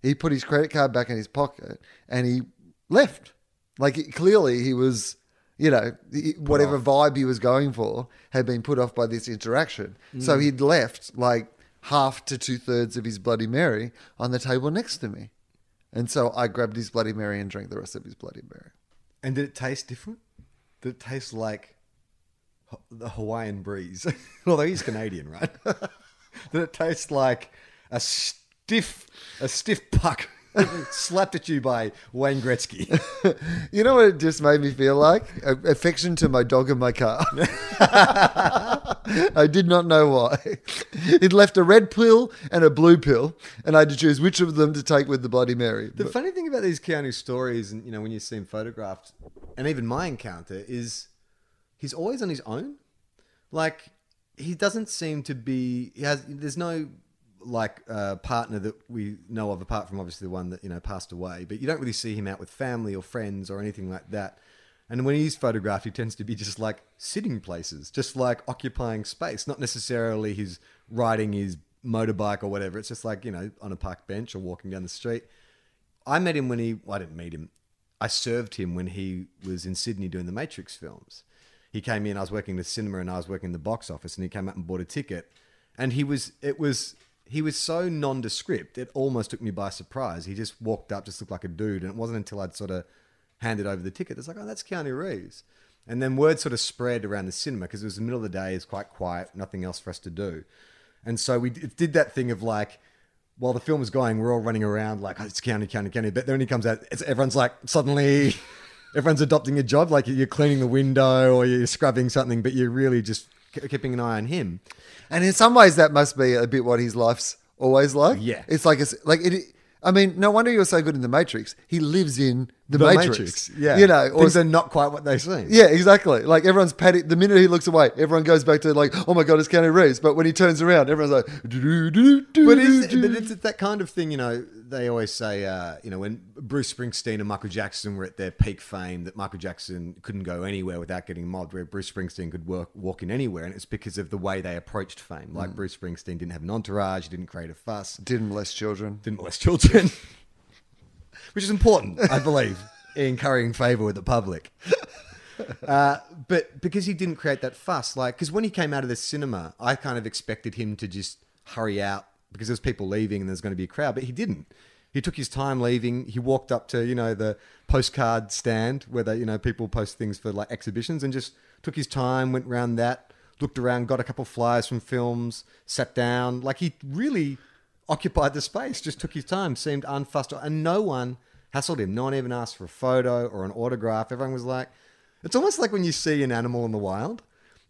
he put his credit card back in his pocket and he left. Like, it, clearly, he was, you know, whatever vibe he was going for had been put off by this interaction. So he'd left like half to two thirds of his Bloody Mary on the table next to me. And so I grabbed his Bloody Mary and drank the rest of his Bloody Mary. And did it taste different? Did it taste like the Hawaiian breeze? Although he's Canadian, right? did it taste like a stiff, a stiff puck slapped at you by Wayne Gretzky? You know what it just made me feel like? A- affection to my dog in my car. I did not know why. It left a red pill and a blue pill, and I had to choose which of them to take with the Bloody Mary. The But- funny thing about these Keanu stories, and you know, when you see him photographed, and even my encounter is, he's always on his own. Like he doesn't seem to be. He has. There's no like uh, partner that we know of apart from obviously the one that you know passed away. But you don't really see him out with family or friends or anything like that. And when he's photographed, he tends to be just like sitting places, just like occupying space, not necessarily he's riding his motorbike or whatever. It's just like, you know, on a park bench or walking down the street. I met him when he, well, I didn't meet him. I served him when he was in Sydney doing the Matrix films. He came in, I was working the cinema and I was working the box office, and he came up and bought a ticket. And he was, it was, he was so nondescript, it almost took me by surprise. He just walked up, just looked like a dude. And it wasn't until I'd sort of handed over the ticket, it's like, oh, that's Keanu Reeves. And then word sort of spread around the cinema because it was the middle of the day, it's quite quiet, nothing else for us to do. And so we did that thing of like, while the film was going, we're all running around like, oh, it's Keanu, Keanu, Keanu. But then he comes out, it's, everyone's like, suddenly, everyone's adopting a job. Like you're cleaning the window or you're scrubbing something, but you're really just keeping an eye on him. and in some ways, that must be a bit what his life's always like. Yeah. it's like it's like it. I mean, no wonder he was so good in the Matrix. He lives in the, Matrix. Yeah. You know, or things are not quite what they seem. Yeah, exactly. Like everyone's panic. The minute he looks away, everyone goes back to like, oh my god, it's Keanu Reeves. But when he turns around, everyone's like, "Do, do, do, But, is, but it's that kind of thing, you know. They always say, uh, you know, when Bruce Springsteen and Michael Jackson were at their peak fame, that Michael Jackson couldn't go anywhere without getting mobbed, where Bruce Springsteen could work, walk in anywhere, and it's because of the way they approached fame. Like Bruce Springsteen didn't have an entourage, didn't create a fuss, didn't molest children. didn't molest children, which is important, I believe, in currying favor with the public. Uh, but because he didn't create that fuss, like, because when he came out of the cinema, I kind of expected him to just hurry out because there's people leaving and there's going to be a crowd, but he didn't. He took his time leaving. He walked up to, you know, the postcard stand where they, you know, people post things for like exhibitions and just took his time, went around that, looked around, got a couple flyers from films, sat down. Like he really occupied the space, just took his time, seemed unfussed, and no one hassled him. No one even asked for a photo or an autograph. Everyone was like, it's almost like when you see an animal in the wild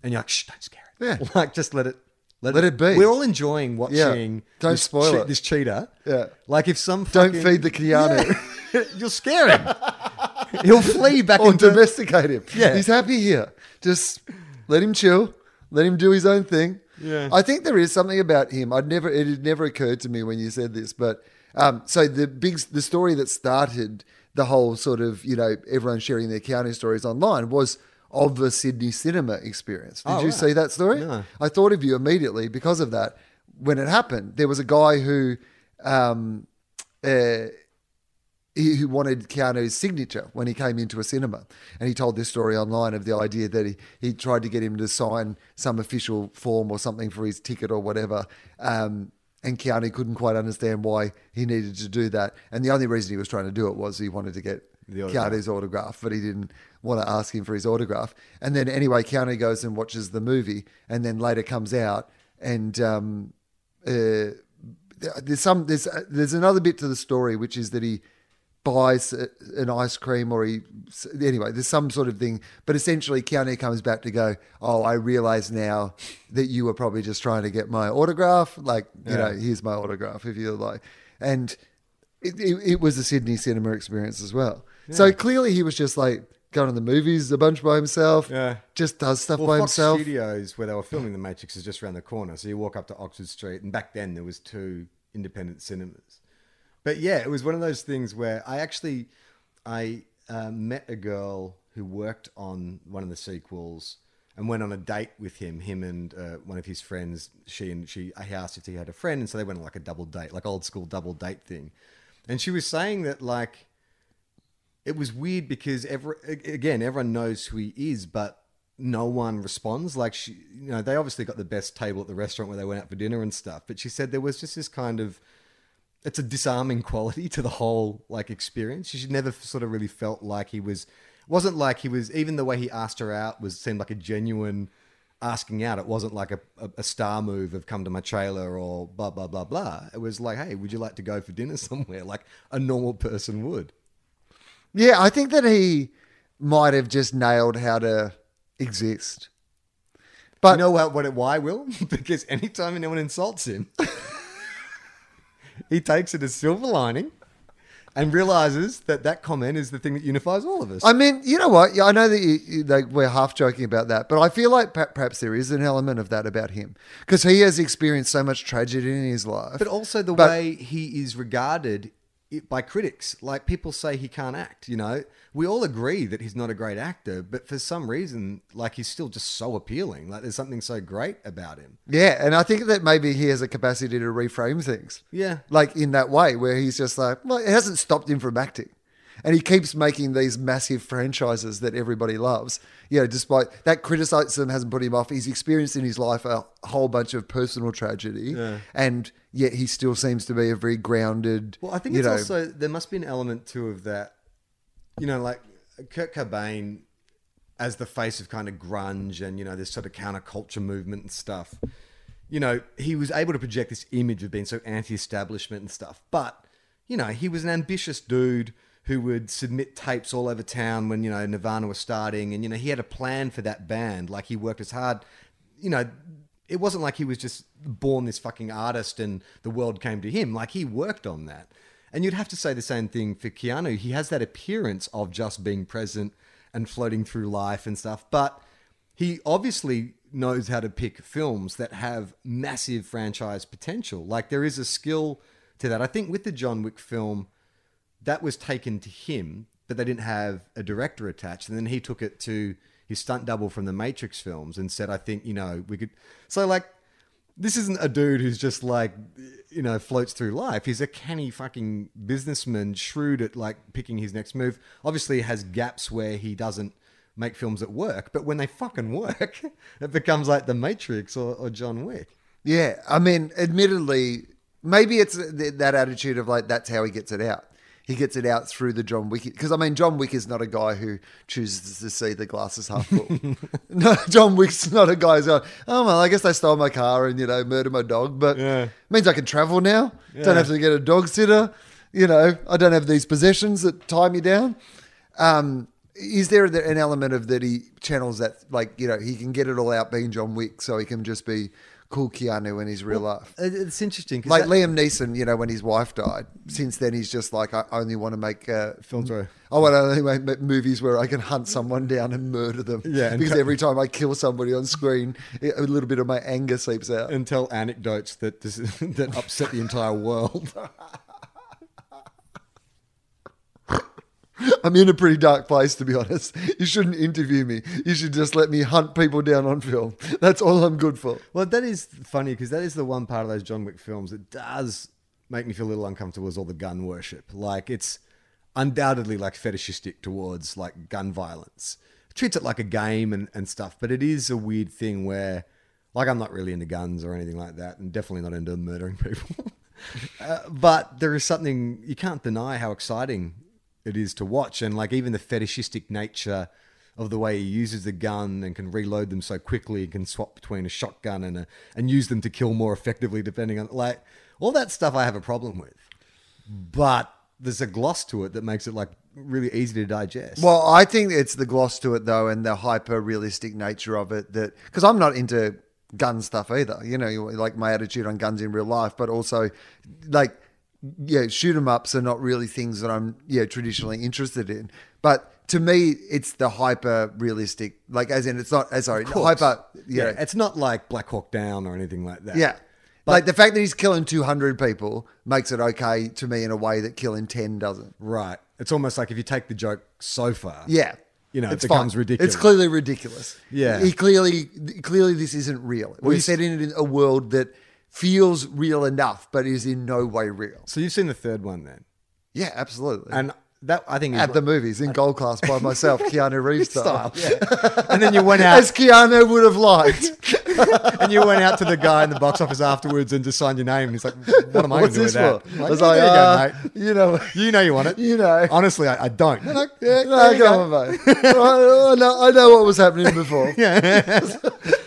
and you're like, shh, don't scare it. Yeah. Like, just let it. Let it be. We're all enjoying watching. Yeah. Don't this spoil che- it. This cheetah. Yeah. Like if some Don't feed the Keanu. Yeah. You'll scare him. He'll flee back or into. domesticate him. Yeah. He's happy here. Just let him chill. Let him do his own thing. Yeah. I think there is something about him. I'd never it had never occurred to me when you said this, but um, so the big the story that started the whole sort of, you know, everyone sharing their Keanu stories online was of the Sydney cinema experience. Did Oh, you right. see that story? No. I thought of you immediately because of that. When it happened, there was a guy who um, uh, he, who wanted Keanu's signature when he came into a cinema. And he told this story online of the idea that he, he tried to get him to sign some official form or something for his ticket or whatever. Um, and Keanu couldn't quite understand why he needed to do that. And the only reason he was trying to do it was he wanted to get The autograph. Keanu's autograph, but he didn't want to ask him for his autograph. And then anyway, Keanu goes and watches the movie and then later comes out and um, uh, there's some there's there's another bit to the story which is that he buys an ice cream or he anyway there's some sort of thing but essentially Keanu comes back to go oh I realize now that you were probably just trying to get my autograph like you Yeah. know here's my autograph if you like and it, it, it was a Sydney cinema experience as well so clearly he was just like going to the movies a bunch by himself Yeah. just does stuff Well, by Fox himself Studios, where they were filming The Matrix, is just around the corner. So you walk up to Oxford Street, and back then there was two independent cinemas. But yeah, it was one of those things where I actually I uh, met a girl who worked on one of the sequels and went on a date with him. Him and uh, one of his friends. She and she. I asked if he had a friend, and so they went on like a double date, like old school double date thing. And she was saying that like it was weird because every, again everyone knows who he is but no one responds like she you know they obviously got the best table at the restaurant where they went out for dinner and stuff but she said there was just this kind of it's a disarming quality to the whole like experience she never sort of really felt like he was wasn't like he was even the way he asked her out was seemed like a genuine asking out it wasn't like a, a, a star move of come to my trailer or blah blah blah blah it was like hey would you like to go for dinner somewhere like a normal person would Yeah, I think that he might have just nailed how to exist. But you know what? What? Why, Wil? because anytime anyone insults him, he takes it as silver lining and realizes that that comment is the thing that unifies all of us. I mean, you know what? Yeah, I know that you, you, like, we're half joking about that, but I feel like per- perhaps there is an element of that about him because he has experienced so much tragedy in his life. but also the But- way he is regarded by critics. Like people say he can't act. You know, we all agree that he's not a great actor, but for some reason, like he's still just so appealing. Like there's something so great about him. yeah, and I think that maybe he has a capacity to reframe things. Yeah. like in that way where he's just like, well, it hasn't stopped him from acting. And he keeps making these massive franchises that everybody loves. You know, despite that criticism hasn't put him off. He's experienced in his life a whole bunch of personal tragedy, Yeah. and yet he still seems to be a very grounded. Well, I think it's know, also there must be an element too of that. You know, like Kurt Cobain as the face of kind of grunge and you know this sort of counterculture movement and stuff. You know, he was able to project this image of being so anti-establishment and stuff. But you know, he was an ambitious dude who would submit tapes all over town when you know Nirvana was starting, and you know he had a plan for that band. Like he worked as hard. You know, it wasn't like he was just born this fucking artist and the world came to him. Like he worked on that. And you'd have to say the same thing for Keanu. He has that appearance of just being present and floating through life and stuff, but he obviously knows how to pick films that have massive franchise potential. Like there is a skill to that. I think with the John Wick film, that was taken to him, but they didn't have a director attached. And then he took it to his stunt double from the Matrix films and said, I think, you know, we could. So, like, this isn't a dude who's just like, you know, floats through life. He's a canny fucking businessman, shrewd at like picking his next move. Obviously, has gaps where he doesn't make films that work, but when they fucking work, it becomes like The Matrix or, or John Wick. Yeah, I mean, admittedly, maybe it's th- that attitude of like that's how he gets it out. He gets it out through the John Wick because I mean, John Wick is not a guy who chooses to see the glasses half full. no, John Wick's not a guy who's going, oh well, I guess they stole my car and you know murdered my dog, but Yeah. it means I can travel now. Yeah. Don't have to get a dog sitter. You know, I don't have these possessions that tie me down. Um, is there an element of that he channels that like you know he can get it all out being John Wick, so he can just be cool Keanu in his real life? It's interesting, Like that- Liam Neeson, you know, when his wife died. Since then, he's just like, I only want to make uh, Films where- I want to only make movies where I can hunt someone down and murder them. Yeah, because every time I kill somebody on screen, a little bit of my anger seeps out. and tell anecdotes that that upset the entire world. I'm in a pretty dark place, to be honest. You shouldn't interview me. You should just let me hunt people down on film. That's all I'm good for. Well, that is funny because that is the one part of those John Wick films that does make me feel a little uncomfortable is all the gun worship. Like it's undoubtedly like fetishistic towards like gun violence. treats it like a game and, and stuff, but it is a weird thing where like I'm not really into guns or anything like that, and definitely not into murdering people. uh, but there is something you can't deny how exciting it is to watch, and like even the fetishistic nature of the way he uses the gun and can reload them so quickly, and can swap between a shotgun and a, and use them to kill more effectively, depending on like all that stuff. I have a problem with, but there's a gloss to it that makes it like really easy to digest. Well, I think it's the gloss to it though, and the hyper realistic nature of it. That because I'm not into gun stuff either. You know, like my attitude on guns in real life, but also like yeah, shoot 'em ups are not really things that I'm yeah traditionally interested in. But to me, it's the hyper realistic, like as in it's not. as Sorry, course. hyper. yeah, Yeah, it's not like Black Hawk Down or anything like that. yeah. like the fact that he's killing 200 people makes it okay to me in a way that killing 10 doesn't. right. It's almost like if you take the joke so far, Yeah. You know, it becomes fine. ridiculous. It's clearly ridiculous. Yeah. He clearly, clearly, this isn't real. We're you- set in a world that feels real enough, but is in no way real. So you've seen the third one then, Yeah, absolutely. and that I think At the movies in gold class by myself, Keanu Reeves style. style. Yeah. and then you went out As Keanu would have liked. and you went out to the guy in the box office afterwards and just signed your name. And he's like, "What am I going to do with this that?" for? I was like, there you uh, go, mate. you know, You know you want it. you know. Honestly, I, I don't. No, no, yeah, No, go go. on, mate. I, know, I know what was happening before. yeah.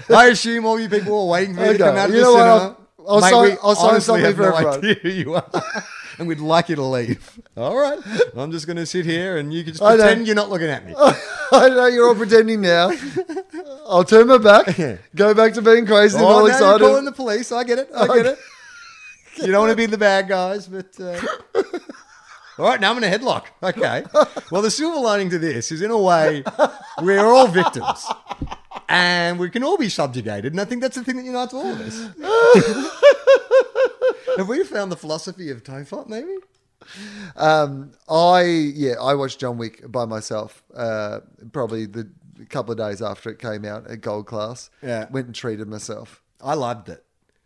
I assume all you people were waiting for me to come out of you the know what, cinema. I'll- Mate, sign- we I'll sign honestly something have for no everyone. idea who you are, and we'd like you to leave. All right, I'm just going to sit here, and you can just I pretend you're not looking at me. I know you're all pretending now. I'll turn my back, go back to being crazy and Oh, all now you're excited. calling the police. I get it. I get it. You don't want to be the bad guys, but. Uh... All right, now I'm in a headlock. Okay. Well, the silver lining to this is, in a way, we're all victims, and we can all be subjugated. And I think that's the thing that unites all of us. Have we found the philosophy of Tofop, maybe? Um, I yeah, I watched John Wick by myself. Uh, probably the couple of days after it came out at Gold Class. Yeah. went and treated myself. I loved it.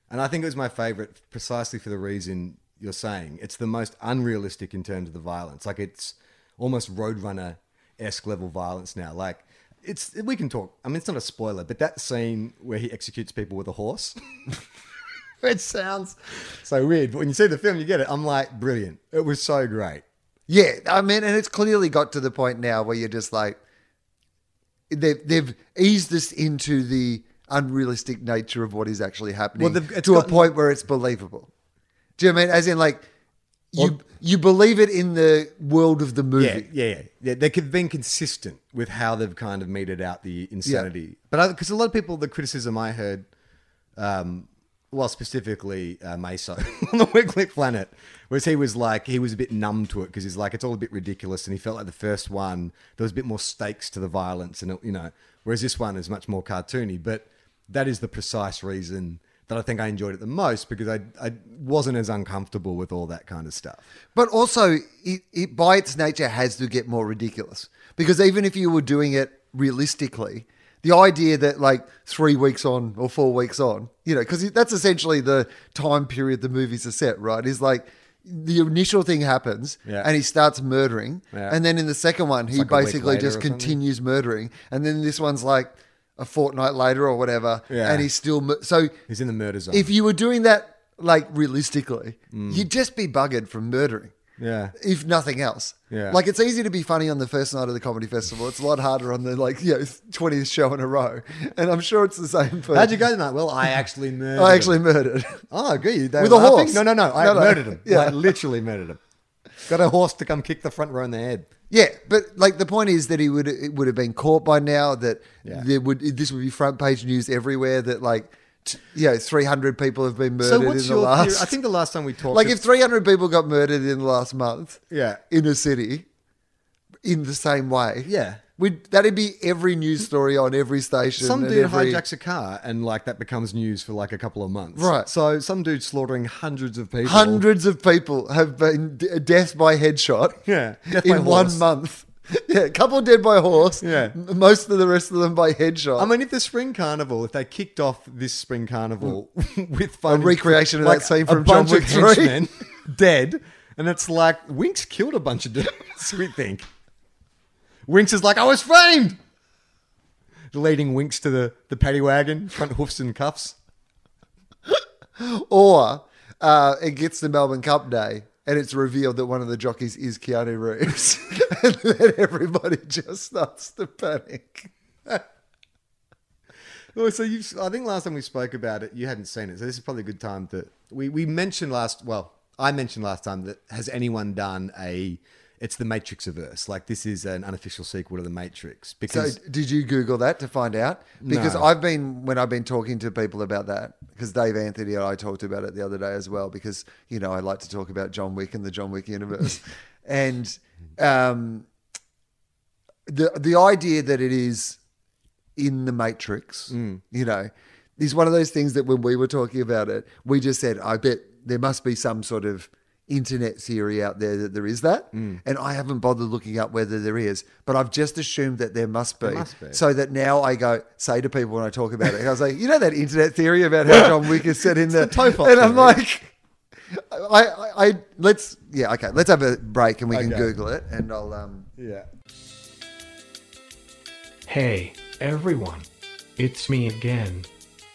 And I think it was my favorite precisely for the reason you're saying. It's the most unrealistic in terms of the violence. Like it's almost Roadrunner esque level violence now. Like it's we can talk. I mean, it's not a spoiler, but that scene where he executes people with a horse. it sounds so weird, but when you see the film, you get it. I'm like, brilliant. It was so great. Yeah, I mean, and it's clearly got to the point now where you're just like, they've they've eased this into the unrealistic nature of what is actually happening Well, to a point where it's believable. Do you know what I mean? As in, like, you you believe it in the world of the movie. Yeah, yeah, yeah. yeah. They've been consistent with how they've kind of meted out the insanity. But because a lot of people, the criticism I heard um, well, specifically uh, Maso on the Weekly Planet, whereas he was like he was a bit numb to it because he's like it's all a bit ridiculous, and he felt like the first one there was a bit more stakes to the violence, and it, you know, whereas this one is much more cartoony. But that is the precise reason that I think I enjoyed it the most because I I wasn't as uncomfortable with all that kind of stuff. But also, it, it by its nature has to get more ridiculous because even if you were doing it realistically, the idea that like three weeks on or four weeks on, you know, because that's essentially the time period the movies are set, right? Is like the initial thing happens Yeah. and he starts murdering, Yeah. and then in the second one he like basically just continues murdering, and then this one's like a fortnight later or whatever, Yeah. and he's still mur- so. He's in the murder zone. If you were doing that like realistically, Mm. you'd just be buggered from murdering yeah. if nothing else. Yeah. Like it's easy to be funny on the first night of the comedy festival. It's a lot harder on the like you know twentieth show in a row, and I'm sure it's the same for. How'd you go tonight? Well, I actually murdered. I him. actually murdered. Oh, good. They With were a laughing? horse. No, no, no. I No, no. murdered him. Yeah. Like, literally murdered him. Got a horse to come kick the front row in the head. Yeah, but like the point is that he would it would have been caught by now. That Yeah. there would this would be front page news everywhere. That like t- you know three hundred people have been murdered So what's in the your last. theory? I think the last time we talked, like if three hundred people got murdered in the last month, Yeah. in a city, in the same way, Yeah. We'd, that'd be every news story on every station. some dude every- hijacks a car and like that becomes news for like a couple of months. Right. So some dude slaughtering hundreds of people. Hundreds of people have been d- death by headshot. Yeah, death in one horse. month. Yeah, a couple dead by horse. Yeah. most of the rest of them by headshot. I mean, if the spring carnival, if they kicked off this spring carnival with fun, Mm. recreation of that scene a from John bunch Wick 3. dead, and it's like Winx killed a bunch of dudes. we think Winx is like, I was framed. Leading Winx to the the paddy wagon, front hoofs and cuffs. or uh, it gets to Melbourne Cup Day and it's revealed that one of the jockeys is Keanu Reeves. and then everybody just starts to panic. Oh, so you I think last time we spoke about it, you hadn't seen it. So this is probably a good time to we we mentioned last. Well, I mentioned last time that has anyone done a? It's the Matrix averse. Like this is an unofficial sequel to the Matrix So because did you Google that to find out? Because No. I've been when I've been talking to people about that, because Dave Anthony and I talked about it the other day as well, because you know I like to talk about John Wick and the John Wick universe, and um, the the idea that it is in the Matrix, Mm. you know, is one of those things that when we were talking about it, we just said, I bet there must be some sort of internet theory out there that there is that. Mm. And I haven't bothered looking up whether there is, but I've just assumed that there must be. must be. So that now I go say to people when I talk about it, I was like, you know that internet theory about how John Wick is set in the, the Topop and I'm theory. like, I, I, I, let's, yeah, okay, let's have a break and we can Google it, and I'll, um, yeah. Hey, everyone. It's me again.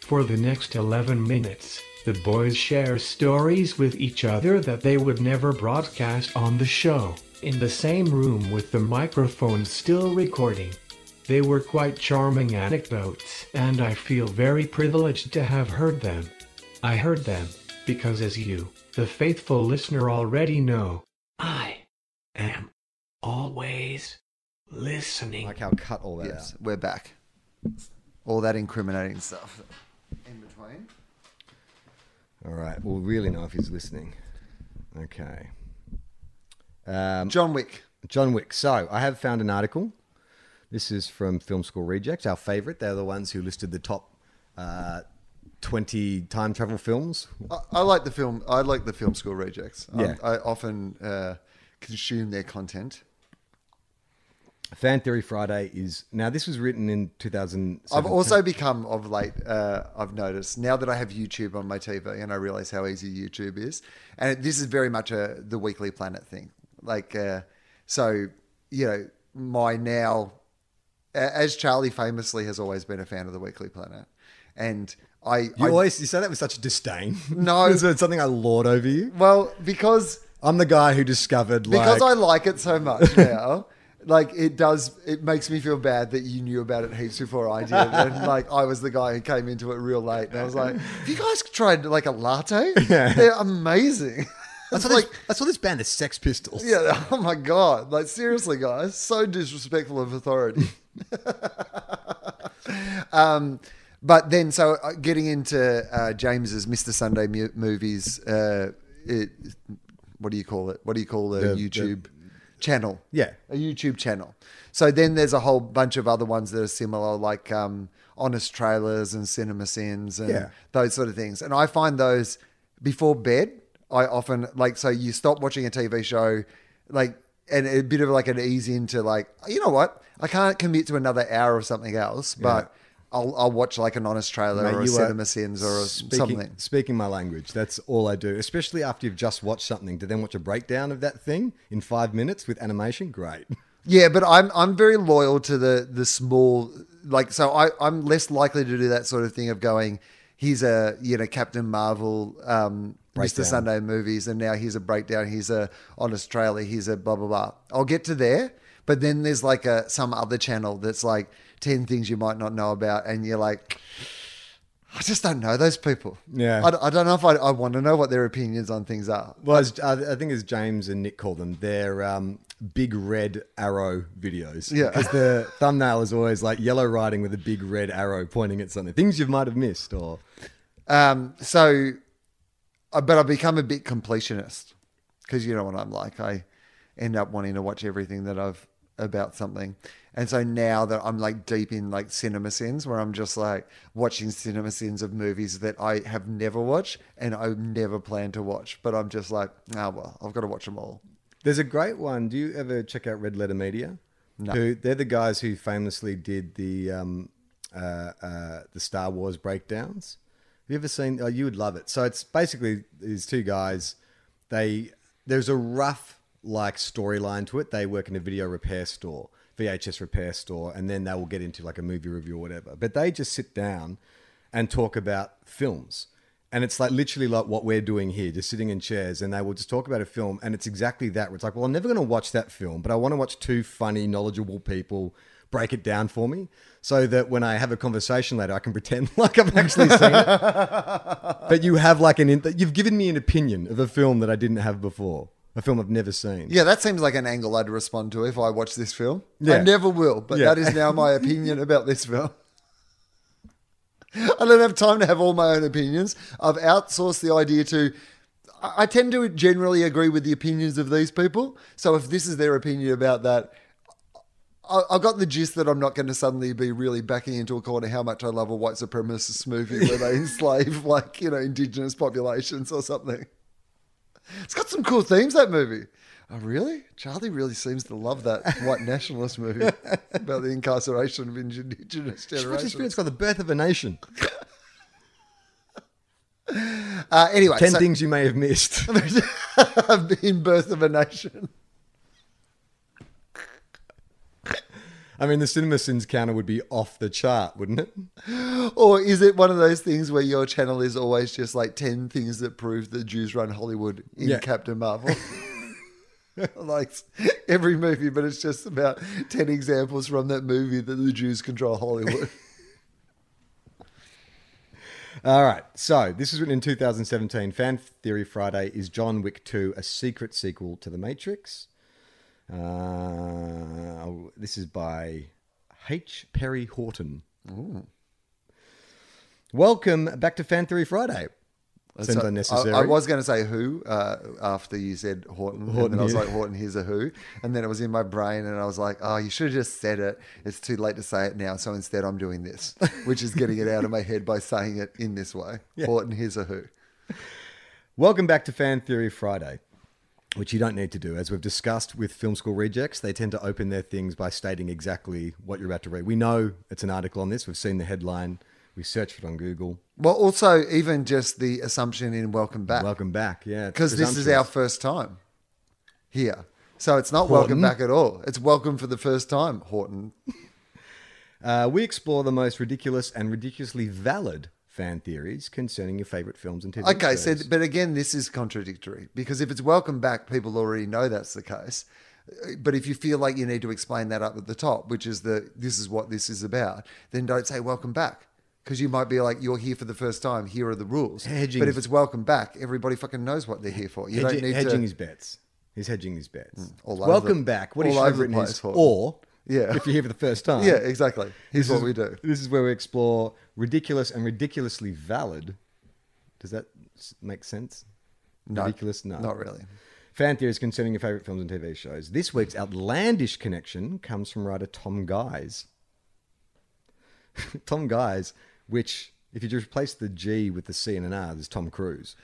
For the next 11 minutes, the boys share stories with each other that they would never broadcast on the show, in the same room with the microphone still recording. They were quite charming anecdotes, and I feel very privileged to have heard them. I heard them because, as you, the faithful listener, already know, I am always listening. Like how cut all that yes, out. we're back. All that incriminating stuff in between. All right. We'll really know if he's listening. Okay. Um, John Wick. John Wick. So I have found an article. This is from Film School Rejects, our favorite. They're the ones who listed the top uh, 20 time travel films. I, I like the film. I like the film school rejects. I- Yeah. I, often uh, consume their content. Fan Theory Friday is now. This was written in 2000. I've also become of late. Uh, I've noticed now that I have YouTube on my TV, and I realize how easy YouTube is. And this is very much a the Weekly Planet thing. Like, uh, so you know, my now, as Charlie famously has always been a fan of the Weekly Planet, and I, You I always you say that with such disdain. No. is it something I lord over you? well because I'm the guy who discovered like because I like it so much now. Like it does, it makes me feel bad that you knew about it heaps before I did, and like I was the guy who came into it real late, and I was like, "Have you guys tried like a latte? They're amazing." that's what like, this, that's what this band is. Sex Pistols. yeah, oh my god, like seriously, guys, so disrespectful of authority. um, But then, so uh, getting into uh, James's Mr. Sunday mu- movies, uh, it, what do you call it? What do you call the, The- the- YouTube channel? Yeah. a YouTube channel. So then there's a whole bunch of other ones that are similar, like um, Honest Trailers and Cinema Sins and Yeah. those sort of things. And I find those before bed. I often like so you stop watching a TV show, like and a bit of like an ease into like you know what I can't commit to another hour of something else, but I'll I'll watch like an Honest Trailer Mate, or a Cinema Sins or a, speaking, something. Speaking my language, that's all I do. Especially after you've just watched something, to then watch a breakdown of that thing in five minutes with animation, great. Yeah, but I'm I'm very loyal to the the small like so I I'm less likely to do that sort of thing of going He's a you know Captain Marvel um Mr. Sunday movies and now here's a breakdown He's a honest trailer He's a blah blah blah. I'll get to there, but then there's like a some other channel that's like 10 things you might not know about and you're like I just don't know those people. Yeah. I, I don't know if I, I want to know what their opinions on things are. Well, as, I I think as James and Nick call them, they're um, big red arrow videos. Yeah. Because the thumbnail is always like yellow writing with a big red arrow pointing at something. Things you might have missed or. Um, so, uh, but I've become a bit completionist because you know what I'm like. I end up wanting to watch everything that I've about something. And so now that I'm like deep in like cinema sins where I'm just like watching cinema sins of movies that I have never watched and I never plan to watch, but I'm just like, ah, well, I've got to watch them all. There's a great one. Do you ever check out Red Letter Media? No. Who, they're the guys who famously did the um, uh, uh, the Star Wars breakdowns. Have you ever seen? Oh, you would love it. So it's basically these two guys. They there's a rough like storyline to it. They work in a video repair store, VHS repair store, and then they will get into like a movie review or whatever. But they just sit down and talk about films. And it's like literally like what we're doing here, just sitting in chairs, and they will just talk about a film, and it's exactly that. Where it's like, well, I'm never going to watch that film, but I want to watch two funny, knowledgeable people break it down for me, so that when I have a conversation later, I can pretend like I've actually seen it. but you have like an, in- you've given me an opinion of a film that I didn't have before, a film I've never seen. Yeah, that seems like an angle I'd respond to if I watch this film. I never will, but Yeah. that is now my opinion about this film. I don't have time to have all my own opinions. I've outsourced the idea to. I tend to generally agree with the opinions of these people. So if this is their opinion about that, I, I got the gist that I'm not going to suddenly be really backing into a corner how much I love a white supremacist movie where they enslave like you know indigenous populations or something. It's got some cool themes that movie. Oh really? Charlie really seems to love that white nationalist movie about the incarceration of indigenous What's this film? generations. It's called The Birth of a Nation. Uh, anyway, Ten so- things you may have missed. in Birth of a Nation. I mean, the Cinema Sins counter would be off the chart, wouldn't it? Or is it one of those things where your channel is always just like 10 things that prove that Jews run Hollywood in Yeah. Captain Marvel? like every movie, but it's just about 10 examples from that movie that the Jews control Hollywood. All right. So this was written in 2017. Fan Theory Friday is John Wick 2, a secret sequel to The Matrix. Uh, this is by H. Perry Horton. Welcome back to Fan Theory Friday. Seems So, unnecessary. I, I was going to say who uh, after you said Horton, Horton, and then I was yeah. like Horton, here's a who, and then it was in my brain, and I was like, oh, you should have just said it. It's too late to say it now, so instead I'm doing this, which is getting it out of my head by saying it in this way. Horton, here's a who. Welcome back to Fan Theory Friday, which you don't need to do. As we've discussed with film school rejects, they tend to open their things by stating exactly what you're about to read. We know it's an article on this. We've seen the headline. We searched it on Google. Well, also even just the assumption in Welcome Back, Welcome back. Yeah. because this is our first time here, so it's not Horton. Welcome Back at all. It's Welcome for the first time, Horton. Uh, we explore the most ridiculous and ridiculously valid fan theories concerning your favorite films and TV Okay, so but again, this is contradictory because if it's welcome back, people already know that's the case. Uh, but if you feel like you need to explain that up at the top, which is the this is what this is about, then don't say welcome back because you might be like you're here for the first time. Here are the rules. Hedging but if it's welcome back, everybody fucking knows what they're here for. You Hedgi- don't need hedging to. his bets. He's hedging his bets. Mm, all Welcome the- back. What all he should have written is, Horton. or Yeah. If you're here for the first time. Yeah, exactly. Here's what is- we do. This is where we explore ridiculous and ridiculously valid. Does that make sense? No, ridiculous? No. not really. Fan theories concerning your favorite films and TV shows. This week's outlandish connection comes from writer Tom Guise. Tom Guise, which, if you just replace the G with the C and an R, there's Tom Cruise.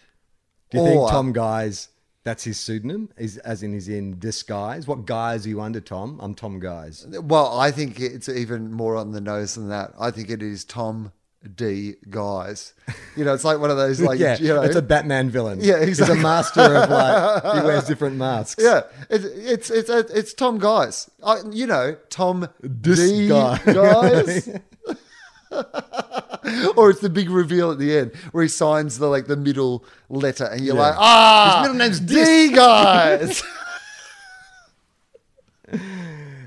Do you Or- think Tom Guise, that's his pseudonym? Is as in he's in disguise? What guise are you under, Tom? I'm Tom Guise. Well, I think it's even more on the nose than that. I think it is Tom D. Guys. You know, it's like one of those like yeah, you know, it's a Batman villain. Yeah, exactly. He's a master of like he wears different masks. yeah, it's it's it's it's, Tom Guise. I, you know, Tom D. Disguise. Guys. or it's the big reveal at the end where he signs the like the middle letter, and you're Yeah. like, ah, His middle name's D. Guys.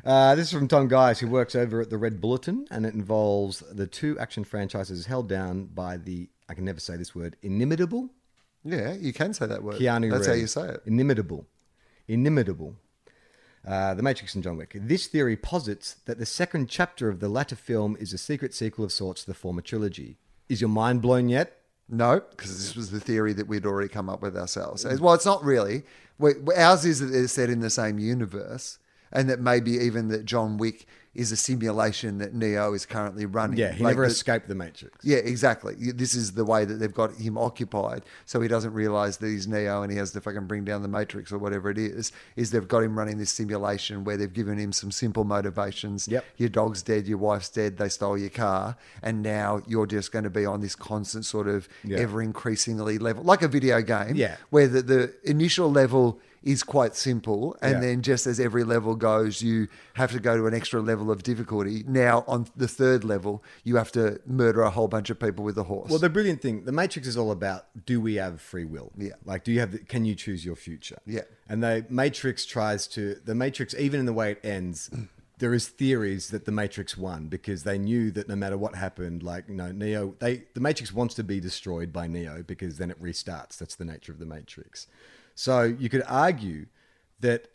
Uh, this is from Tom Guise, who works over at the Red Bulletin, and it involves the two action franchises held down by the I can never say this word inimitable yeah, you can say that word. Keanu That's how you say it. Inimitable. Inimitable. Uh, the Matrix and John Wick. This theory posits that the second chapter of the latter film is a secret sequel of sorts to the former trilogy. Is your mind blown yet? No, because this was the theory that we'd already come up with ourselves. Well, it's not really. We, ours is that they're set in the same universe, and that maybe even that John Wick is a simulation that Neo is currently running. Yeah, he Like never that- escaped the Matrix. Yeah, exactly. This is the way that they've got him occupied, so he doesn't realize that he's Neo and he has to fucking bring down the Matrix or whatever it is. Is they've got him running this simulation where they've given him some simple motivations. Yep. Your dog's dead, your wife's dead, they stole your car, and now you're just going to be on this constant sort of Yeah. ever increasingly level, like a video game. Yeah. Where the, the initial level is quite simple, and Yeah. then just as every level goes, you have to go to an extra level of difficulty. Now on the third level, you have to murder a whole bunch of people with a horse. Well, the brilliant thing, the Matrix is all about: do we have free will? Yeah. Like, do you have? The, can you choose your future? Yeah. And the Matrix tries to. The Matrix, even in the way it ends, there is theories that the Matrix won because they knew that no matter what happened, like you know, Neo, they the Matrix wants to be destroyed by Neo because then it restarts. That's the nature of the Matrix. So you could argue that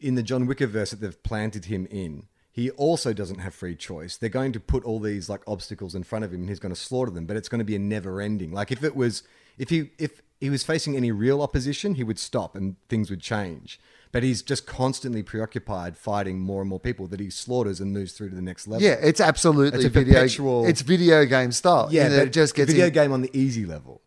in the John Wickerverse that they've planted him in, he also doesn't have free choice. They're going to put all these like obstacles in front of him and he's going to slaughter them, but it's going to be a never ending. Like if it was if he if he was facing any real opposition, he would stop and things would change. But he's just constantly preoccupied fighting more and more people that he slaughters and moves through to the next level. yeah, it's absolutely It's a video. perpetual- It's video game style. Yeah, it just gets video in- game on the easy level.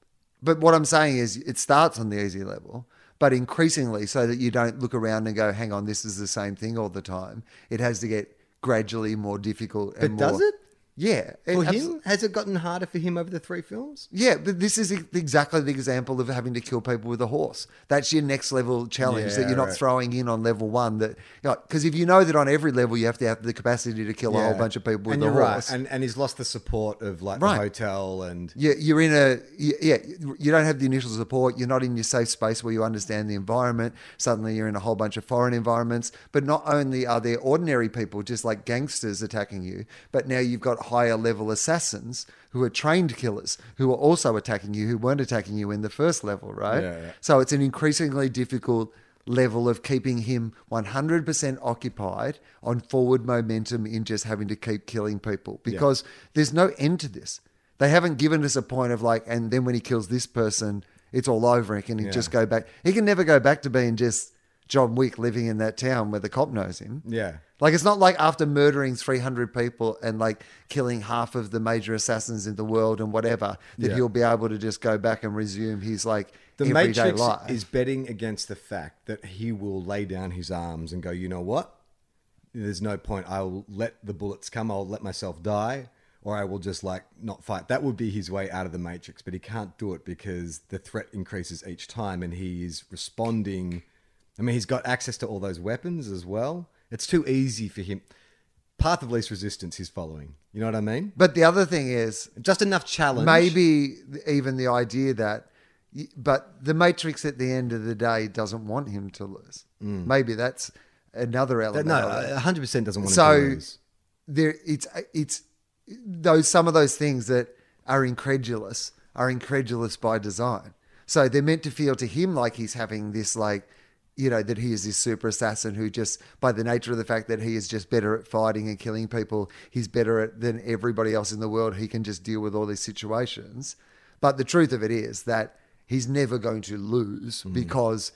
But what I'm saying is, it starts on the easy level, but increasingly, so that you don't look around and go, "Hang on, this is the same thing all the time." It has to get gradually more difficult. But and more, does it? Yeah. For him, has it gotten harder for him over the three films? Yeah, but this is exactly the example of having to kill people with a horse. That's your next level challenge that Yeah, you're not right. throwing in on level one. That because if you know that on every level you have to have the capacity to kill a whole bunch of people with and a you're horse. right. And and he's lost the support of like Right. the hotel and you- you're in a yeah you don't have the initial support you're not in your safe space where you understand the environment suddenly you're in a whole bunch of foreign environments but not only are there ordinary people just like gangsters attacking you but now you've got higher level assassins who are trained killers who are also attacking you who weren't attacking you in the first level right Yeah, yeah. so it's an increasingly difficult level of keeping him 100% occupied on forward momentum in just having to keep killing people because there's no end to this. They haven't given us a point of like, and then when he kills this person, it's all over. And can he Yeah. just go back? He can never go back to being just John Wick living in that town where the cop knows him. yeah. Like it's not like after murdering 300 people and like killing half of the major assassins in the world and whatever that Yeah. he'll be able to just go back and resume his like The everyday Matrix life. is betting against the fact that he will lay down his arms and go, you know what? There's no point. I will let the bullets come. I'll let myself die, or I will just like not fight. That would be his way out of the Matrix, but he can't do it because the threat increases each time, and he is responding. I mean, he's got access to all those weapons as well. It's too easy for him. Path of least resistance he's following. You know what I mean? but the other thing is, Just enough challenge. maybe even the idea that but the matrix at the end of the day doesn't want him to lose mm. maybe that's another That, element no, 100 percent doesn't want so him to lose. there it's it's those some of those things that are incredulous are incredulous by design so they're meant to feel to him like he's having this like you know, that he is this super assassin who just, by the nature of the fact that he is just better at fighting and killing people, he's better at than everybody else in the world. He can just deal with all these situations. But the truth of it is that he's never going to lose mm. because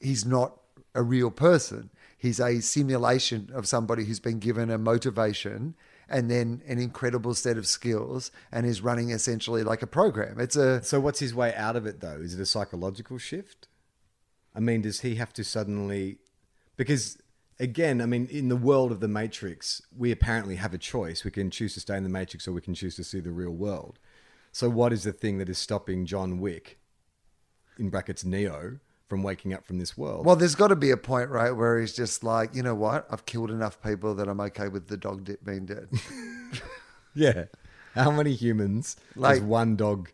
he's not a real person. He's a simulation of somebody who's been given a motivation and then an incredible set of skills and is running essentially like a program. It's a So what's his way out of it though? Is it a psychological shift? I mean, does he have to suddenly because again, I mean, in the world of the Matrix, we apparently have a choice. We can choose to stay in the Matrix or we can choose to see the real world. So what is the thing that is stopping John Wick in brackets Neo from waking up from this world? Well, there's got to be a point, right, where he's just like, you know what? I've killed enough people that I'm okay with the dog di- being dead. yeah. How many humans Like- does one dog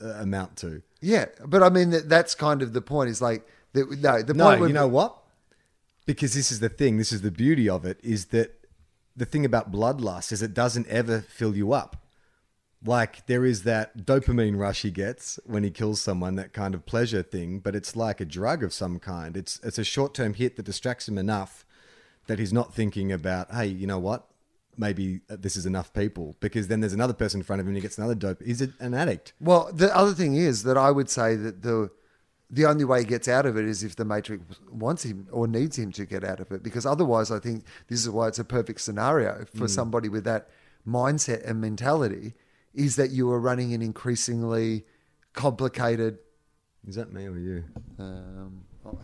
uh, amount to? Yeah, but I mean, that, that's kind of the point. Is like, that, no, the No, point. you know what? Because this is the thing. This is the beauty of it. Is that the thing about bloodlust is it doesn't ever fill you up. Like there is that dopamine rush he gets when he kills someone, that kind of pleasure thing. But it's like a drug of some kind. It's it's a short term hit that distracts him enough that he's not thinking about, hey, you know what? Maybe this is enough people. Because then there's another person in front of him and he gets another dope. He's a, an addict. Well, the other thing is that I would say that the the only way he gets out of it is if the Matrix wants him or needs him to get out of it. Because otherwise, I think this is why it's a perfect scenario for somebody with that mindset and mentality. Is that you are running an increasingly complicated. Is that me or you? Um, oh,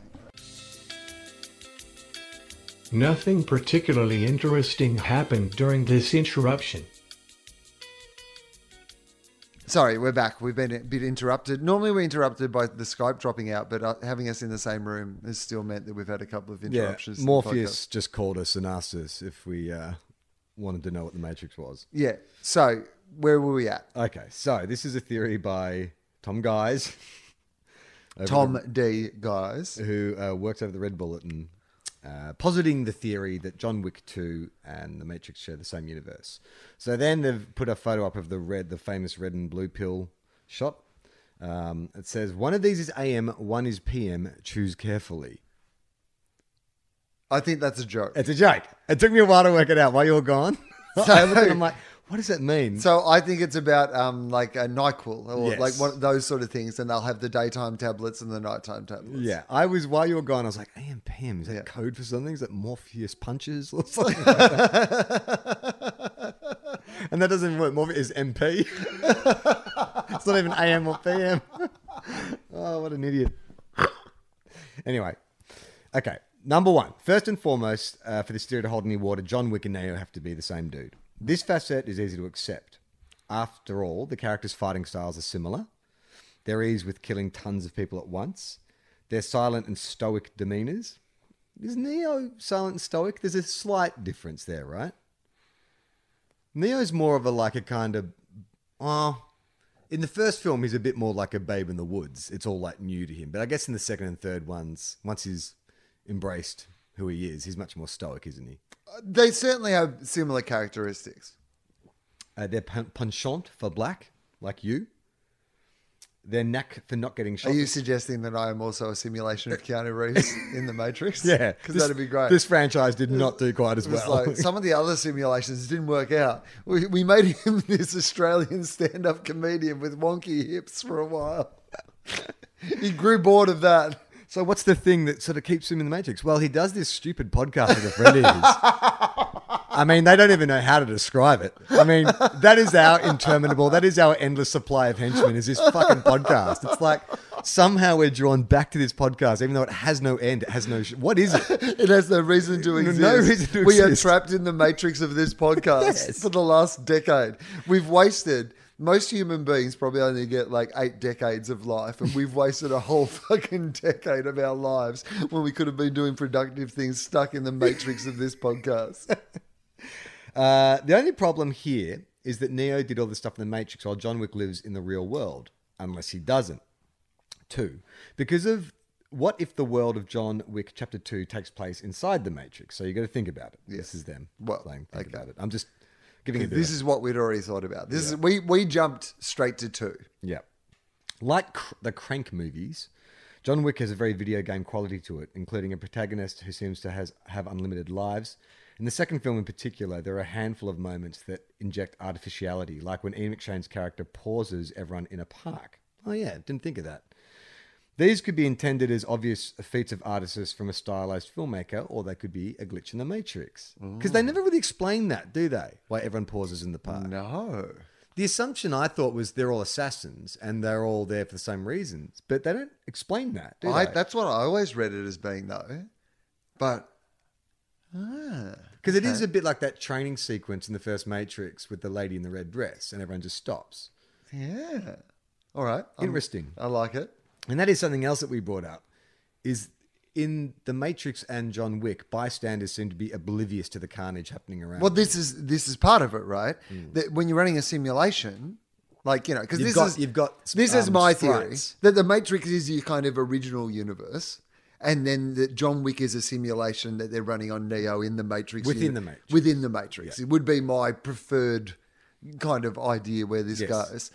Nothing particularly interesting happened during this interruption. Sorry, we're back. We've been a bit interrupted. Normally, we're interrupted by the Skype dropping out, but uh, having us in the same room has still meant that we've had a couple of interruptions. to the Morpheus podcast. just called us and asked us if we uh, wanted to know what the Matrix was. Yeah. So, where were we at? Okay, so this is a theory by Tom Guise, over Tom D. Guise. who uh, works over the Red Bulletin, uh, positing the theory that John Wick 2 and the Matrix share the same universe. So then they've put a photo up of the red, the famous red and blue pill shot. Um, it says one of these is AM, one is PM. Choose carefully. I think that's a joke. It's a joke. It took me a while to work it out. While you were gone, I looked and I'm like, what does that mean? So I think it's about um, like a Nyquil or Yes. like one, those sort of things, and they'll have the daytime tablets and the nighttime tablets. Yeah, I was while you were gone. I was like, AM PM is that Yeah. code for something? Is that Morpheus punches or something? like that? and that doesn't work. Morpheus is MP. it's not even AM or PM. oh, what an idiot. anyway, okay. Number one, first and foremost, uh, for this theory to hold any water, John Wick and Neo have to be the same dude. This facet is easy to accept. After all, the characters' fighting styles are similar. Their ease with killing tons of people at once. Their silent and stoic demeanors. Is Neo silent and stoic? There's a slight difference there, right? Neo's more of a like a kind of oh in the first film he's a bit more like a babe in the woods. It's all like new to him. But I guess in the second and third ones, once he's embraced who he is, he's much more stoic, isn't he? They certainly have similar characteristics. Uh, they're penchant for black, like you. Their knack for not getting shot. Are you suggesting that I am also a simulation of Keanu Reeves in the Matrix? yeah, because that'd be great. This franchise did not do quite as well. like some of the other simulations didn't work out. We, we made him this Australian stand-up comedian with wonky hips for a while. he grew bored of that. So what's the thing that sort of keeps him in the Matrix? Well, he does this stupid podcast with a friend of his. I mean, they don't even know how to describe it. I mean, that is our interminable, that is our endless supply of henchmen, is this fucking podcast. It's like somehow we're drawn back to this podcast, even though it has no end, it has no... Sh- what is it? It has no reason to No exist. reason to we exist. are trapped in the matrix of this podcast Yes. for the last decade. We've wasted. Most human beings probably only get like eight decades of life, and we've wasted a whole fucking decade of our lives when we could have been doing productive things stuck in the matrix of this podcast. Uh, the only problem here is that Neo did all this stuff in the Matrix while John Wick lives in the real world, unless he doesn't. Two, because of what if the world of John Wick Chapter Two takes place inside the Matrix? So you got to think about it. This is them Well, playing. Think okay. about it. I'm just giving This is what we'd already thought about. This is we we jumped straight to two. yeah, like cr- the Crank movies. John Wick has a very video game quality to it, including a protagonist who seems to has, have unlimited lives. In the second film in particular, there are a handful of moments that inject artificiality, like when Ian McShane's character pauses everyone in a park. Oh yeah, didn't think of that. These could be intended as obvious feats of artists from a stylized filmmaker, or they could be a glitch in the matrix. Because they never really explain that, do they? Why everyone pauses in the park. No. The assumption I thought was they're all assassins and they're all there for the same reasons, but they don't explain that. Do I, they? that's what I always read it as being, though. But ah, Because it is a bit like that training sequence in the first Matrix with the lady in the red dress, and everyone just stops. yeah. All right. I'm- Interesting. I like it. And that is something else that we brought up. Is in the Matrix and John Wick, bystanders seem to be oblivious to the carnage happening around. Well, them. this is this is part of it, right? That when you're running a simulation, like you know, because this got- is you've got, this is um, my theory that the Matrix is your kind of original universe, and then that John Wick is a simulation that they're running on Neo in the Matrix Within the Matrix. Within the Matrix, it would be my preferred kind of idea where this Yes. goes.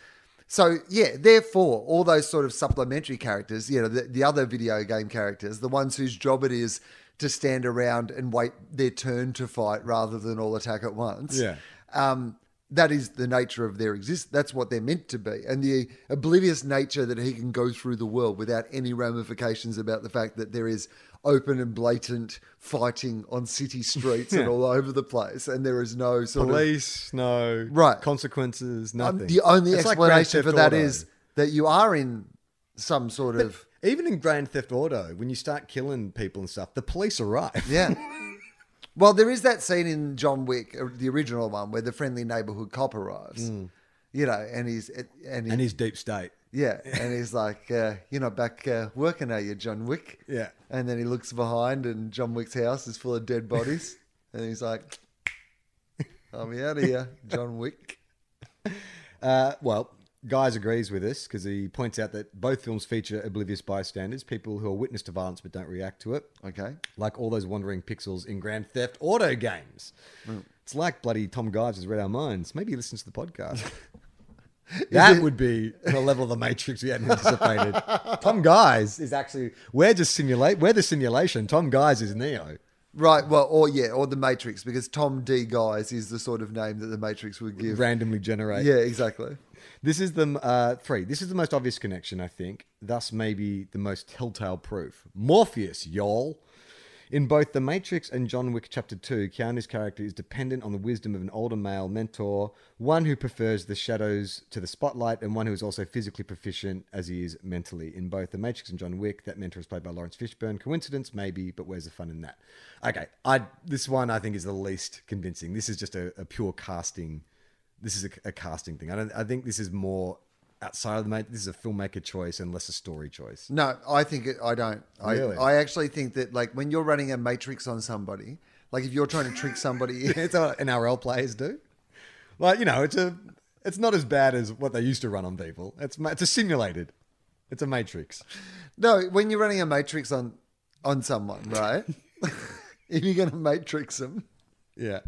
So yeah, therefore, all those sort of supplementary characters, you know, the, the other video game characters, the ones whose job it is to stand around and wait their turn to fight rather than all attack at once. Yeah. Um, that is the nature of their exist. That's what they're meant to be, and the oblivious nature that he can go through the world without any ramifications about the fact that there is open and blatant fighting on city streets and all over the place, and there is no sort of police, no Right. consequences, um, nothing. the only It's like explanation for Theft that Auto. is that you are in some sort But of even in Grand Theft Auto, when you start killing people and stuff, the police arrive. yeah. Well, there is that scene in John Wick, uh, the original one, where the friendly neighborhood cop arrives. You know, and he's and, he, and his deep state. yeah, and he's like, uh, "You're not back uh, working, are you, John Wick?" Yeah. And then he looks behind, and John Wick's house is full of dead bodies, and he's like, "I'm out of here, John Wick." Uh, well, Guise agrees with us because he points out that both films feature oblivious bystanders, people who are witness to violence but don't react to it. Okay. Like all those wandering pixels in Grand Theft Auto games. Mm. It's like bloody Tom Guise has read our minds. Maybe he listens to the podcast. that it- would be the level of the Matrix we hadn't anticipated. Tom Guise is actually we're just simulate we're the simulation. Tom Guise is Neo. Right. Well, or yeah, or the Matrix, because Tom D. Guise is the sort of name that the Matrix would give. Randomly generate. Yeah, exactly. This is the uh, three. This is the most obvious connection, I think. Thus, maybe the most telltale proof. Morpheus, y'all. In both The Matrix and John Wick Chapter 2, Keanu's character is dependent on the wisdom of an older male mentor, one who prefers the shadows to the spotlight, and one who is also physically proficient as he is mentally. In both The Matrix and John Wick, that mentor is played by Laurence Fishburne. Coincidence? Maybe, but where's the fun in that? Okay, I this one I think is the least convincing. This is just a, a pure casting. This is a, a casting thing. I don't. I think this is more outside of the mate. This is a filmmaker choice and less a story choice. No, I think it, I don't. I, Really? I actually think that like when you're running a Matrix on somebody, like if you're trying to trick somebody, it's what NRL players do. Like you know, it's a. It's not as bad as what they used to run on people. It's it's a simulated. It's a matrix. no, when you're running a Matrix on on someone, right? if you're going to Matrix them, Yeah.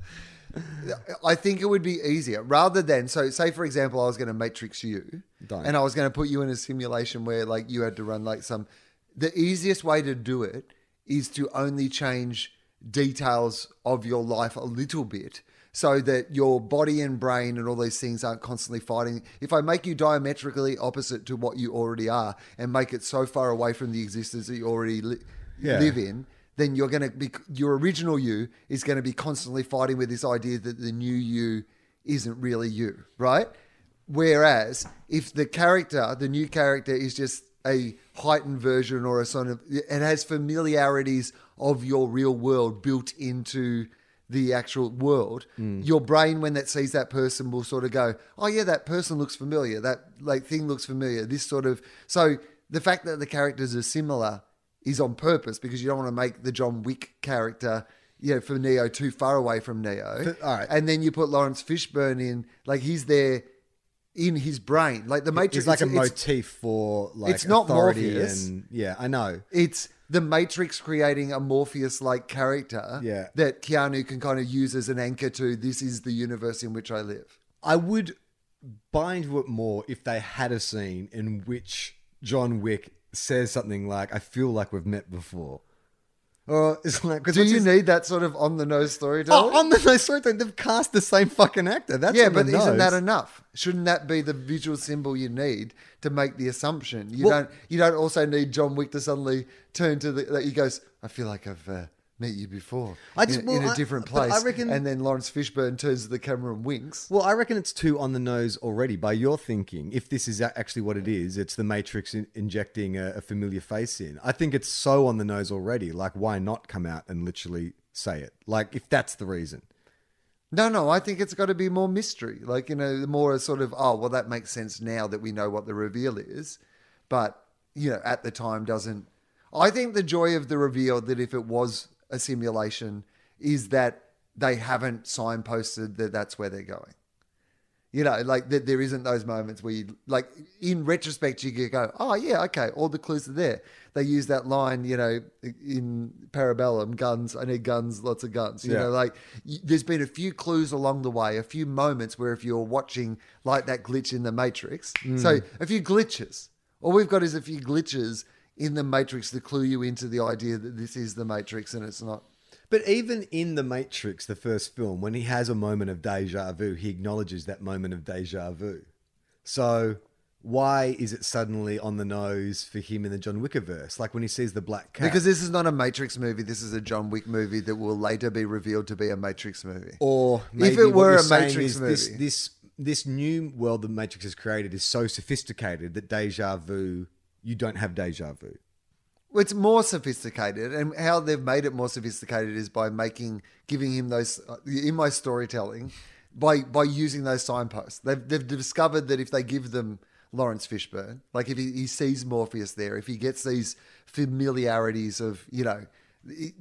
I think it would be easier rather than so. Say for example, I was going to Matrix you, Don't. and I was going to put you in a simulation where like you had to run like some. The easiest way to do it is to only change details of your life a little bit. So that your body and brain and all these things aren't constantly fighting. If I make you diametrically opposite to what you already are and make it so far away from the existence that you already li- Yeah. live in, then you're going to be your original you is going to be constantly fighting with this idea that the new you isn't really you, right? Whereas if the character, the new character, is just a heightened version or a sort of it has familiarities of your real world built into the actual world hmm. your brain when that sees that person will sort of go oh yeah that person looks familiar. That like thing looks familiar. This sort of so the fact that the characters are similar is on purpose because you don't want to make the John Wick character, you know, for Neo too far away from Neo. But- all right. And then you put Laurence Fishburne in, like he's there in his brain. Like the Matrix It's like a motif for like it's not Morpheus. and yeah, I know. It's the Matrix creating a Morpheus like character Yeah. that Keanu can kind of use as an anchor to this is the universe in which I live. I would buy into it more if they had a scene in which John Wick says something like, "I feel like we've met before," or it's like, 'cause Do you need that sort of on the nose storytelling? Oh, on the nose story, they've cast the same fucking actor. That's yeah, but isn't that enough? Shouldn't that be the visual symbol you need to make the assumption? You Well- don't. You don't also need John Wick to suddenly turn to the. That he goes. I feel like I've uh, met you before. I just- in, well, in a I- different but I place. reckon- and then Laurence Fishburne turns to the camera and winks. Well, I reckon it's too on the nose already. By your thinking, if this is actually what it is, it's the Matrix in- injecting a, a familiar face in. I think it's so on the nose already. Like, why not come out and literally say it? Like, if that's the reason. No, no, I think it's got to be more mystery. Like, you know, more sort of, oh, well, that makes sense now that we know what the reveal is. But, you know, at the time doesn't. I think the joy of the reveal that if it was a simulation is that they haven't signposted that that's where they're going. You know, like that there isn't those moments where you, like, in retrospect, you could go, oh, yeah, okay, all the clues are there. They use that line, you know, in Parabellum guns, I need guns, lots of guns. You Yeah. know, like, y- there's been a few clues along the way, a few moments where if you're watching, like that glitch in the Matrix, mm. so a few glitches. All we've got is a few glitches in the Matrix to clue you into the idea that this is the Matrix and it's not. But even in The Matrix, the first film, when he has a moment of deja vu, he acknowledges that moment of deja vu. So why is it suddenly on the nose for him in the John Wick verse? Like when he sees the black cat. Because this is not a Matrix movie. This is a John Wick movie that will later be revealed to be a Matrix movie. Or If it were a Matrix is this, movie. this this new world the Matrix has created is so sophisticated that deja vu, you don't have deja vu. It's more sophisticated, and how they've made it more sophisticated is by making, giving him those uh, in my storytelling, by by using those signposts. They've they've discovered that if they give them Laurence Fishburne, like if he, he sees Morpheus there, if he gets these familiarities of you know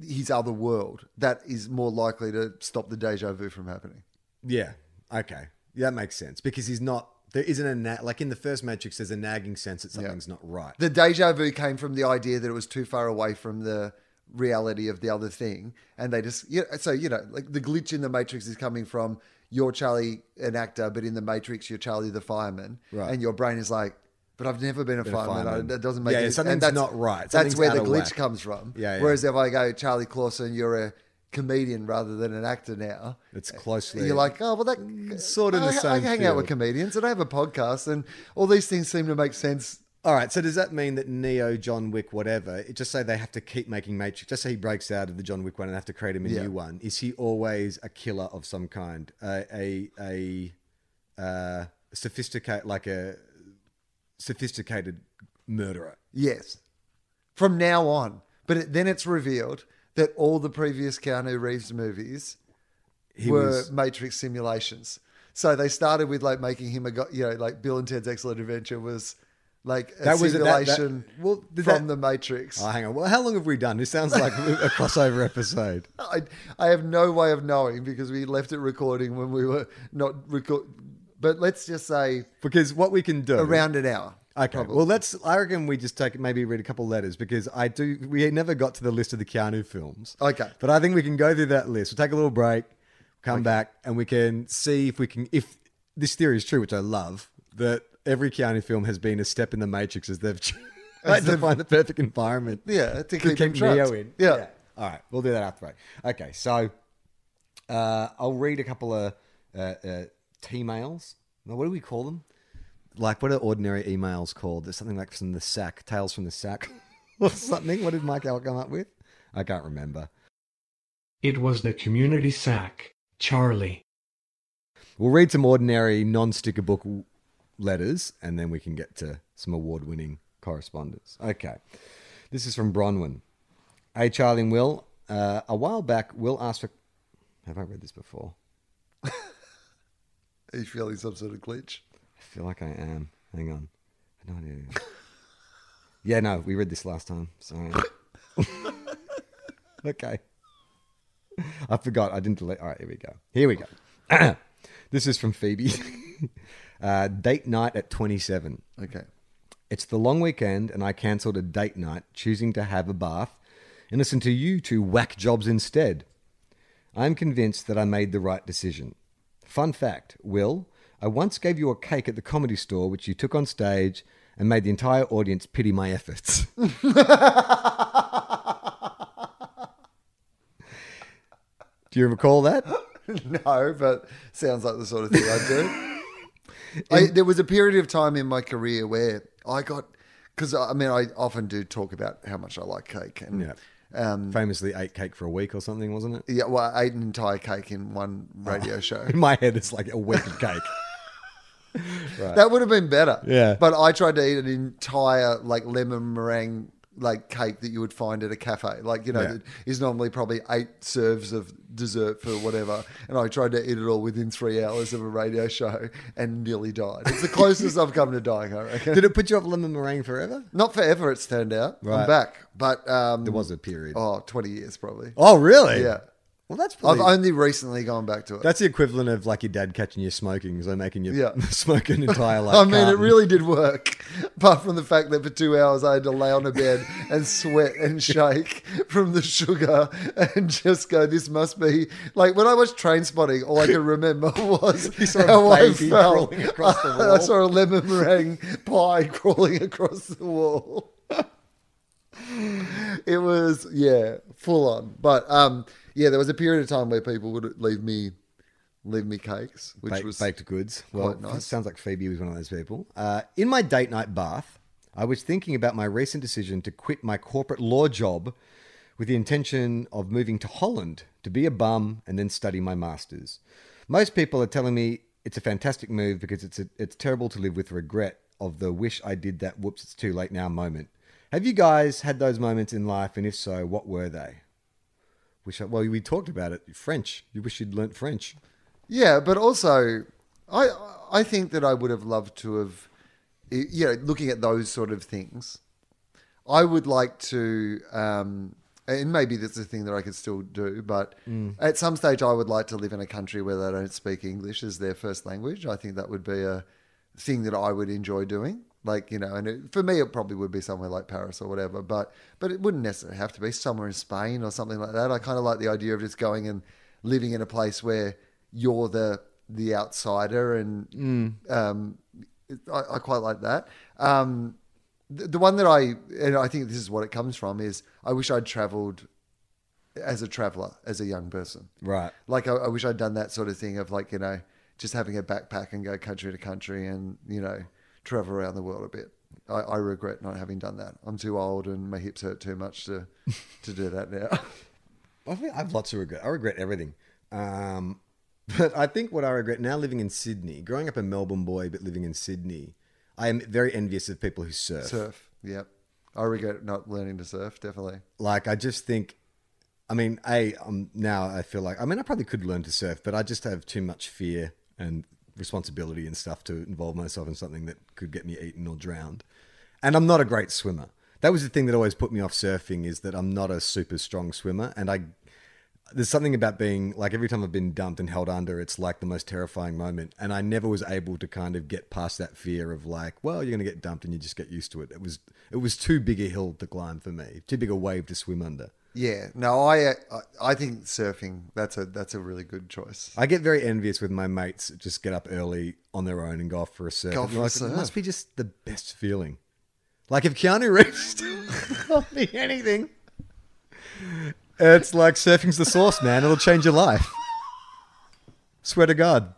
his other world, that is more likely to stop the deja vu from happening. Yeah. Okay. Yeah, that makes sense because he's not. There isn't a na- like in the first Matrix. There's a nagging sense that something's not right. The deja vu came from the idea that it was too far away from the reality of the other thing, and they just yeah. So you know, like the glitch in the Matrix is coming from you're Charlie, an actor, but in the Matrix you're Charlie the fireman, Right. and your brain is like, but I've never been a fireman. fireman. That doesn't make Yeah, any something's and that's- not right. That's where the glitch whack. comes from. Yeah, yeah. Whereas if I go Charlie Clausen, you're a comedian rather than an actor now. It's closely. You're like, oh well, that Sort of I, the same. I hang out with comedians, and I have a podcast, and all these things seem to make sense All right. So does that mean that Neo, John Wick, whatever, just say they have to keep making Matrix? Just say he breaks out of the John Wick one and have to create him a Yeah. new one. Is he always a killer of some kind? A a a uh, sophisticated, like a sophisticated murderer. Yes. From now on. But it, then it's revealed that all the previous Keanu Reeves movies He were was Matrix simulations. So they started with like making him a, go- you know, like Bill and Ted's Excellent Adventure was like a That was- that- that- simulation well, from that- the Matrix. Oh, hang on. Well, how long have we done? This sounds like a crossover episode. I, I have no way of knowing because we left it recording when we were not record. But let's just say Because what we can do around an hour. Okay. probably. Well, let's. I reckon we just take maybe read a couple letters because I do. We never got to the list of the Keanu films. Okay. But I think we can go through that list. We'll take a little break, come back, and we can see if we can. If this theory is true, which I love, that every Keanu film has been a step in the matrix as they've tried to find the perfect environment. Yeah, to keep keep Neo in. Yeah. All right. We'll do that after break. Okay. So uh, I'll read a couple of uh, uh, T-mails. Now, What do we call them? Like, what are ordinary emails called? There's something like from the sack, tales from the sack, or something. What did Mike Al come up with? I can't remember. It was the community sack, Charlie. We'll read some ordinary non-sticker book letters, and then we can get to some award-winning correspondence. Okay, this is from Bronwyn. Hey, Charlie and Wil. Uh, a while back, Wil asked for. Have I read this before? Are you feeling some sort of glitch? I feel like I am. Hang on. I have no idea. yeah, no, we read this last time. Sorry. okay. I forgot. I didn't delete. All right, here we go. Here we go. this is from Phoebe. uh, date night at 27. Okay. It's the long weekend, and I cancelled a date night, choosing to have a bath and listen to you two whack jobs instead. I'm convinced that I made the right decision. Fun fact Wil, I once gave you a cake at the comedy store, which you took on stage and made the entire audience pity my efforts. Do you recall that? no, but sounds like the sort of thing I do. I, there was a period of time in my career where I got because I mean I often do talk about how much I like cake and Yeah. um, Famously ate cake for a week or something, wasn't it? yeah, well, I ate an entire cake in one radio show. In my head, it's like a week of cake. That would have been better. Yeah. But I tried to eat an entire like lemon meringue like cake that you would find at a cafe. Like, you know, Yeah. that is normally probably eight serves of dessert for whatever. And I tried to eat it all within three hours of a radio show and nearly died. It's the closest I've come to dying, I reckon. Did it put you off lemon meringue forever? Not forever, it's turned out. Right. I'm back. But um, There was a period. Oh, Oh, 20 years probably. Oh, really? Yeah. Well, that's I've only recently gone back to it. that's the equivalent of like your dad catching you smoking, so making you Yeah. smoke an entire like. I mean, it really did work. Apart from the fact that for two hours I had to lay on a bed and sweat and shake from the sugar and just go, this must be. Like when I watched Trainspotting, all I could remember was saw how I baby felt. crawling across the wall. I saw a lemon meringue pie crawling across the wall. it was, yeah, full on. But um, yeah, there was a period of time where people would leave me. Leave me cakes, which Baked- was baked goods. Well, nice. sounds like Phoebe was one of those people. Uh, in my date night bath, I was thinking about my recent decision to quit my corporate law job with the intention of moving to Holland to be a bum and then study my masters. Most people are telling me it's a fantastic move because it's a, it's terrible to live with regret of the wish I did that whoops it's too late now moment. Have you guys had those moments in life and if so, what were they? Wish I, well, we talked about it. French. You wish you'd learnt French. Yeah, but also, I I think that I would have loved to have, you know, looking at those sort of things, I would like to, um, and maybe that's a thing that I could still do, but at some stage I would like to live in a country where they don't speak English as their first language. I think that would be a thing that I would enjoy doing. Like you know, and it, for me, it probably would be somewhere like Paris or whatever. But but it wouldn't necessarily have to be somewhere in Spain or something like that. I kind of like the idea of just going and living in a place where you're the the outsider, and um, I, I quite like that. Um, the, the one that I and I think this is what it comes from is I wish I'd travelled as a traveller as a young person. Right. Like I, I wish I'd done that sort of thing of like you know just having a backpack and go country to country and you know travel around the world a bit. I, I regret not having done that. I'm too old and my hips hurt too much to to do that now. I think I have lots of regret. I regret everything. Um, but I think what I regret now living in Sydney, growing up a Melbourne boy, but living in Sydney, I am very envious of people who surf. surf, yep. I regret not learning to surf. Definitely. Like, I just think, I mean, A, um, now I feel like, I mean, I probably could learn to surf, but I just have too much fear and responsibility and stuff to involve myself in something that could get me eaten or drowned. And I'm not a great swimmer. That was the thing that always put me off surfing is that I'm not a super strong swimmer. And I, there's something about being like every time I've been dumped and held under, it's like the most terrifying moment. And I never was able to kind of get past that fear of like, well, you're going to get dumped and you just get used to it. It was, it was too big a hill to climb for me, too big a wave to swim under. Yeah. No, I uh, I- I think surfing that's a that's a really good choice. I get very envious with my mates that just get up early on their own and go off for a surf. Go for a like, surf. It must be just the best feeling. Like if Keanu Reeves taught me anything, it's like surfing's the source, man. It'll change your life. Swear to God.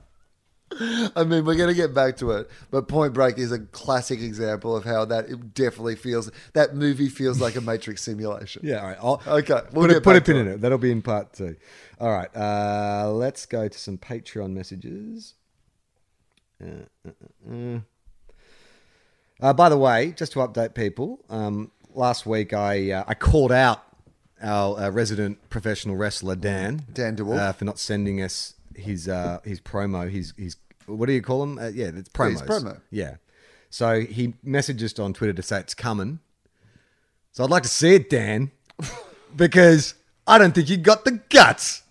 I mean, we're going to get back to it, but Point Break is a classic example of how that it definitely feels. That movie feels like a Matrix simulation. Yeah, all right. I'll, Okay, we'll put, a, put a pin in it. That'll be in part two. All right. Uh, let's go to some Patreon messages. Uh, uh, uh, uh. Uh, by the way, just to update people, um, last week I uh, I called out our uh, resident professional wrestler Dan Dan DeWolf. uh, for not sending us his uh, his promo. His his what do you call them? Uh, yeah, it's promos. his promo. Yeah. So he messaged us on Twitter to say it's coming. So I'd like to see it, Dan, because I don't think you got the guts.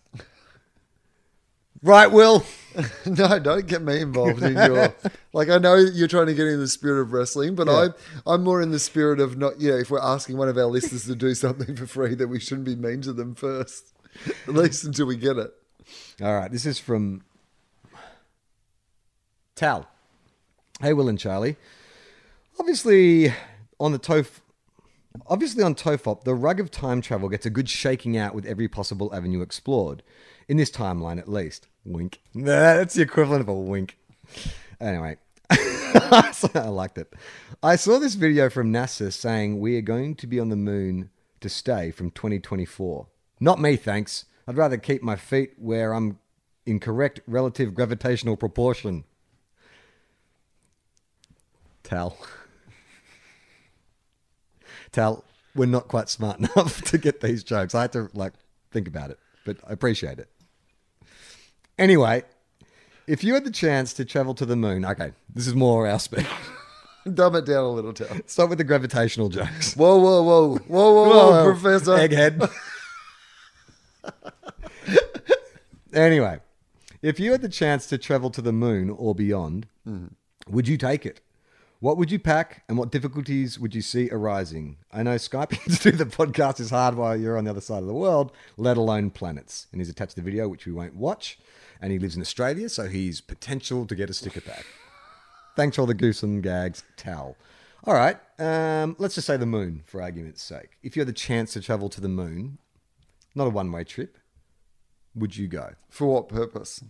Right, Wil? no, don't get me involved in your. Like, I know you're trying to get in the spirit of wrestling, but Yeah. I'm I'm more in the spirit of not. You know, if we're asking one of our listeners to do something for free, that we shouldn't be mean to them first, at least until we get it. All right, this is from Tal. Hey, Wil and Charlie. Obviously, on the TOF, obviously on TOFOP, the rug of time travel gets a good shaking out with every possible avenue explored. In this timeline, at least. Wink. That's the equivalent of a wink. Anyway, I liked it. I saw this video from NASA saying we are going to be on the moon to stay from 2024. Not me, thanks. I'd rather keep my feet where I'm in correct relative gravitational proportion. Tal. Tal, we're not quite smart enough to get these jokes. I had to like think about it, but I appreciate it. Anyway, if you had the chance to travel to the moon, okay, this is more our speed. Dumb it down a little, Tal. Start with the gravitational jokes. Whoa, whoa, whoa, whoa, whoa, whoa, Professor. Egghead. Anyway, if you had the chance to travel to the moon or beyond, would you take it? What would you pack and what difficulties would you see arising? I know Skyping to do the podcast is hard while you're on the other side of the world, let alone planets. And he's attached the video, which we won't watch. And he lives in Australia, so he's potential to get a sticker pack. Thanks for all the goose and gags, Tal. All right, um, let's just say the moon for argument's sake. If you had the chance to travel to the moon, not a one way trip, would you go? For what purpose?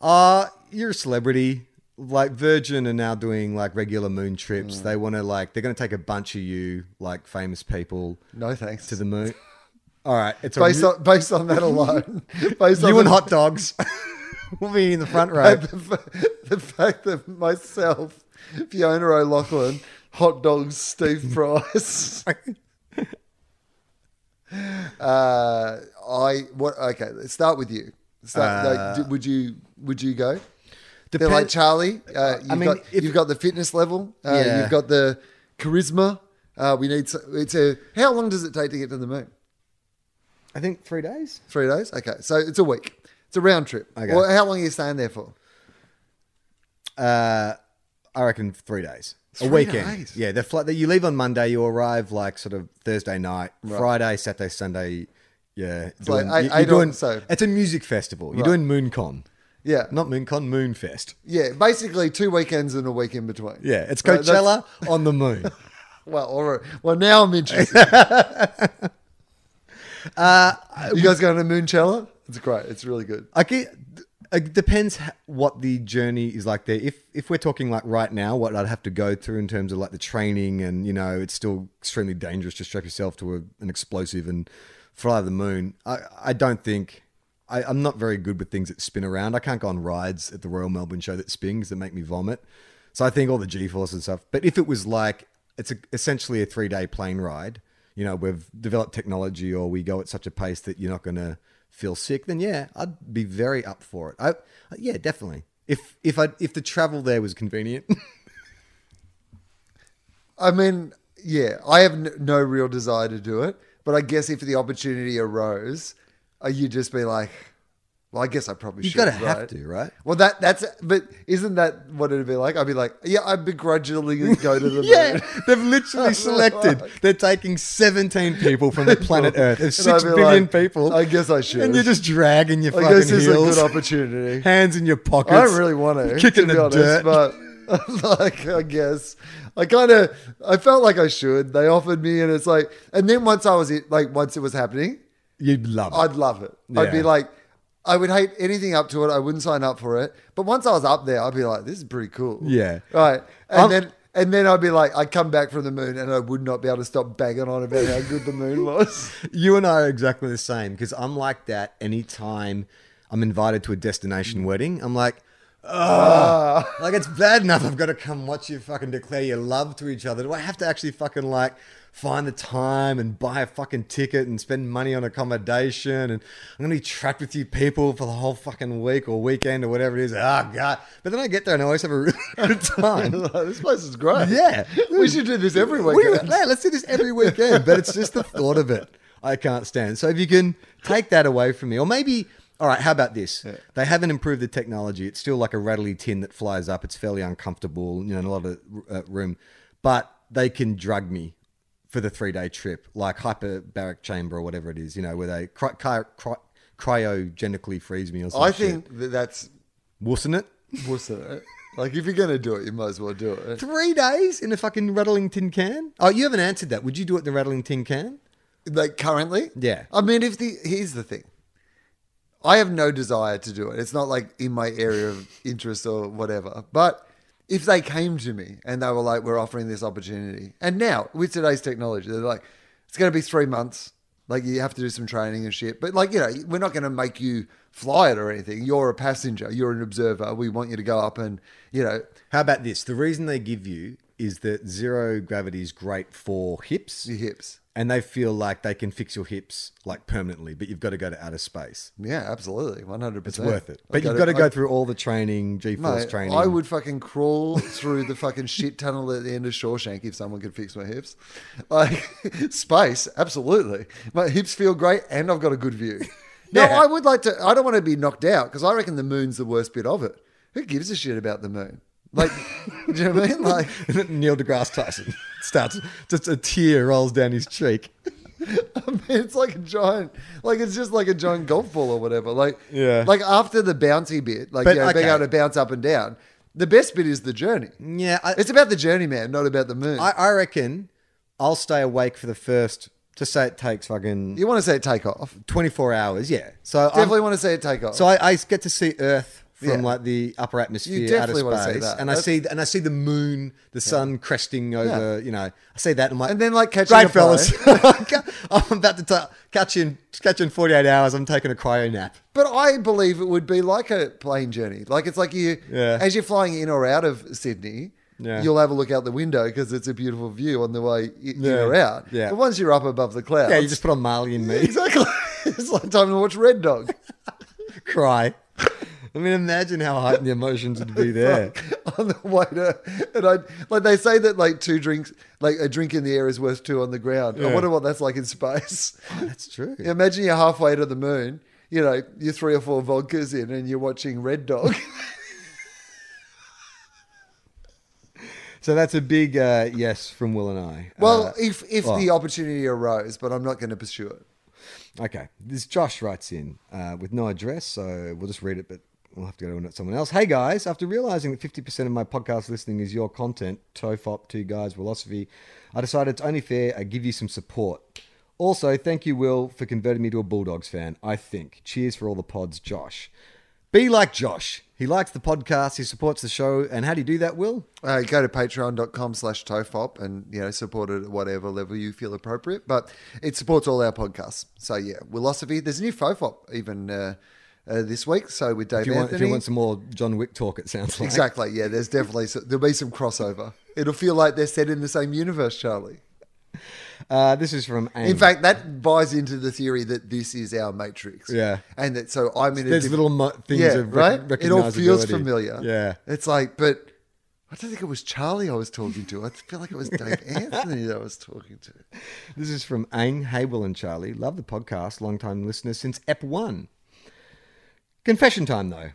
Uh, you're a celebrity. Like Virgin are now doing like regular moon trips. They want to like they're going to take a bunch of you like famous people No thanks. to the moon. All right, it's a based re- on based on that alone. based on you and the, hot dogs we'll be in the front row. the, fa- the fact that myself, Fiona O'Loughlin, hot dogs, Steve Price. Uh, I what? Okay, let's start with you. Start, like, d- would you would you go? They're like Charlie. Uh, you've, mean, got, if- you've got the fitness level. Uh, Yeah. You've got the charisma. Uh, we need. To, it's a. How long does it take to get to the moon? I think three days. Three days. Okay, so it's a week. It's a round trip. Okay. Well, how long are you staying there for? Uh, I reckon three days. Three a weekend. days? Yeah, the flight that you leave on Monday, you arrive like sort of Thursday night, Friday, Saturday, Sunday. Yeah, eight- you- eight you're doing. so. It's a music festival. You're Right. doing MoonCon, Yeah. not MoonCon, Moonfest. Yeah, basically two weekends and a week in between. Yeah, it's Right, Coachella on the moon. Well, all right. Well, now I'm interested. Uh, you guys going to Moonchella? It's great. It's really good. I get, it depends what the journey is like there. If if we're talking like right now, what I'd have to go through in terms of like the training, and you know, it's still extremely dangerous to strap yourself to a, an explosive and fly to the moon. I I don't think. I, I'm not very good with things that spin around. I can't go on rides at the Royal Melbourne Show that spins that make me vomit. So I think all the G-force and stuff. But if it was like it's a, essentially a three day plane ride, you know, we've developed technology or we go at such a pace that you're not going to feel sick, then yeah, I'd be very up for it. I, yeah, definitely. If if I if the travel there was convenient, I mean, yeah, I have no real desire to do it, but I guess if the opportunity arose, uh, you'd just be like, well, I guess I probably you've should. got to have to, right? Well, that that's but isn't that what it'd be like? I'd be like, yeah, I begrudgingly go to the Yeah, moon. they've literally selected. They're taking 17 people from the planet Earth. There's I'd six billion like, people. I guess I should. And you're just dragging your I fucking guess it's a good opportunity. hands in your pockets. I don't really want to, kicking to be the honest, dirt. but like I guess I kind of I felt like I should. They offered me, and it's like, and then once I was like once it was happening, You'd love it. I'd love it. I'd be like, I would hate anything up to it. I wouldn't sign up for it. But once I was up there, I'd be like, this is pretty cool. Yeah. right. And Um, then. And then I'd be like, I'd come back from the moon and I would not be able to stop banging on about how good the moon was. You and I are exactly the same because I'm like that anytime I'm invited to a destination wedding. I'm like, oh, like it's bad enough I've got to come watch you fucking declare your love to each other. Do I have to actually fucking like find the time and buy a fucking ticket and spend money on accommodation? And I'm going to be trapped with you people for the whole fucking week or weekend or whatever it is. Oh, God. But then I get there and I always have a really good time. this place is great. Yeah. We should do this every weekend. yeah, let's do this every weekend. But it's just the thought of it I can't stand. So if you can take that away from me, or maybe, all right, how about this? They haven't improved the technology. It's still like a rattly tin that flies up. It's fairly uncomfortable, you know, in a lot of uh, room. But they can drug me for the three day trip, like hyperbaric chamber or whatever it is, you know, where they cry, cry, cry, cryogenically freeze me or something. I think that that's Wussing it? wuss it. Like if you're gonna do it, you might as well do it. Three days in a fucking rattling tin can? Oh, you haven't answered that. Would you do it in the rattling tin can? Like currently, Yeah. I mean, if the here's the thing, I have no desire to do it. It's not like in my area of interest or whatever. But if they came to me and they were like, "We're offering this opportunity," and now with today's technology, they're like, "It's going to be three months. Like you have to do some training and shit." But like you know, we're not going to make you fly it or anything. You're a passenger. You're an observer. We want you to go up and you know, How about this? The reason they give you is that zero gravity is great for hips, your hips. And they feel like they can fix your hips like permanently, but you've got to go to outer space. Yeah, absolutely, one hundred percent. It's worth it. But you've got to go through all the training, G-force training. I would fucking crawl through the fucking shit tunnel at the end of Shawshank if someone could fix my hips. Like space, absolutely. My hips feel great, and I've got a good view. No, Yeah. I would like to. I don't want to be knocked out because I reckon the moon's the worst bit of it. Who gives a shit about the moon? Like, do you know what I mean? Like, Neil deGrasse Tyson starts, just a tear rolls down his cheek. I mean, it's like a giant, like it's just like a giant golf ball or whatever. Like, Yeah. like after the bouncy bit, like But, you know, being okay. able to bounce up and down. The best bit is the journey. Yeah, I, It's about the journey, man, not about the moon. I, I reckon I'll stay awake for the first, To say it takes fucking you want to say it take off? 24 hours, yeah. So I'm- Definitely want to see it take off. So I, I get to see Earth from Yeah. like the upper atmosphere, You outer definitely wanna see space, that. and I see and I see the moon, the sun cresting over. You know, I see that, and I'm like, And then, like, catching great a fellas, I'm about to ta- catch in catch in 48 hours. I'm taking a cryo nap. but I believe it would be like a plane journey. Like it's like you, Yeah. as you're flying in or out of Sydney, Yeah. you'll have a look out the window because it's a beautiful view on the way in Yeah. or out. Yeah. But once you're up above the clouds, Yeah, you just put on Marley and me, exactly. it's like time to watch Red Dog. cry. I mean, imagine how heightened the emotions would be there. on the way to, and I like they say that like two drinks, like a drink in the air is worth two on the ground. I Yeah. wonder what that's like in space. That's true. Imagine you're halfway to the moon. You know, you're three or four vodkas in, and you're watching Red Dog. So that's a big uh, yes from Wil and I. well, Uh, if if well. the opportunity arose, but I'm not going to pursue it. Okay, this Josh writes in uh, with no address, so we'll just read it, but we'll have to go to someone else. Hey guys, after realizing that 50% of my podcast listening is your content, TOFOP, Two Guys, Philosophy, I decided it's only fair I give you some support. Also, thank you, Wil, for converting me to a Bulldogs fan, I think. Cheers for all the pods, Josh. Be like Josh. He likes the podcast, he supports the show, and how do you do that, Wil? Uh, go to patreon.com slash tofop and, you know, support it at whatever level you feel appropriate. But it supports all our podcasts. So, yeah, Wilosophy. There's a new Fofop even uh, uh, this week. So, with Dave If you, want, Anthony. if you want some more John Wick talk, it sounds like. Exactly. Yeah, there's definitely so, there'll be some crossover. It'll feel like they're set in the same universe, Charlie. Uh, this is from. In fact, that buys into the theory that this is our Matrix. Yeah. and that so I'm in a There's little mo- things yeah, of right. It all feels familiar. Yeah. it's like, but I don't think it was Charlie I was talking to. I feel like it was Dave Anthony that I was talking to. This is from Ang, Haywell, and Charlie. Love the podcast, long time listener since Ep 1. Confession time, though.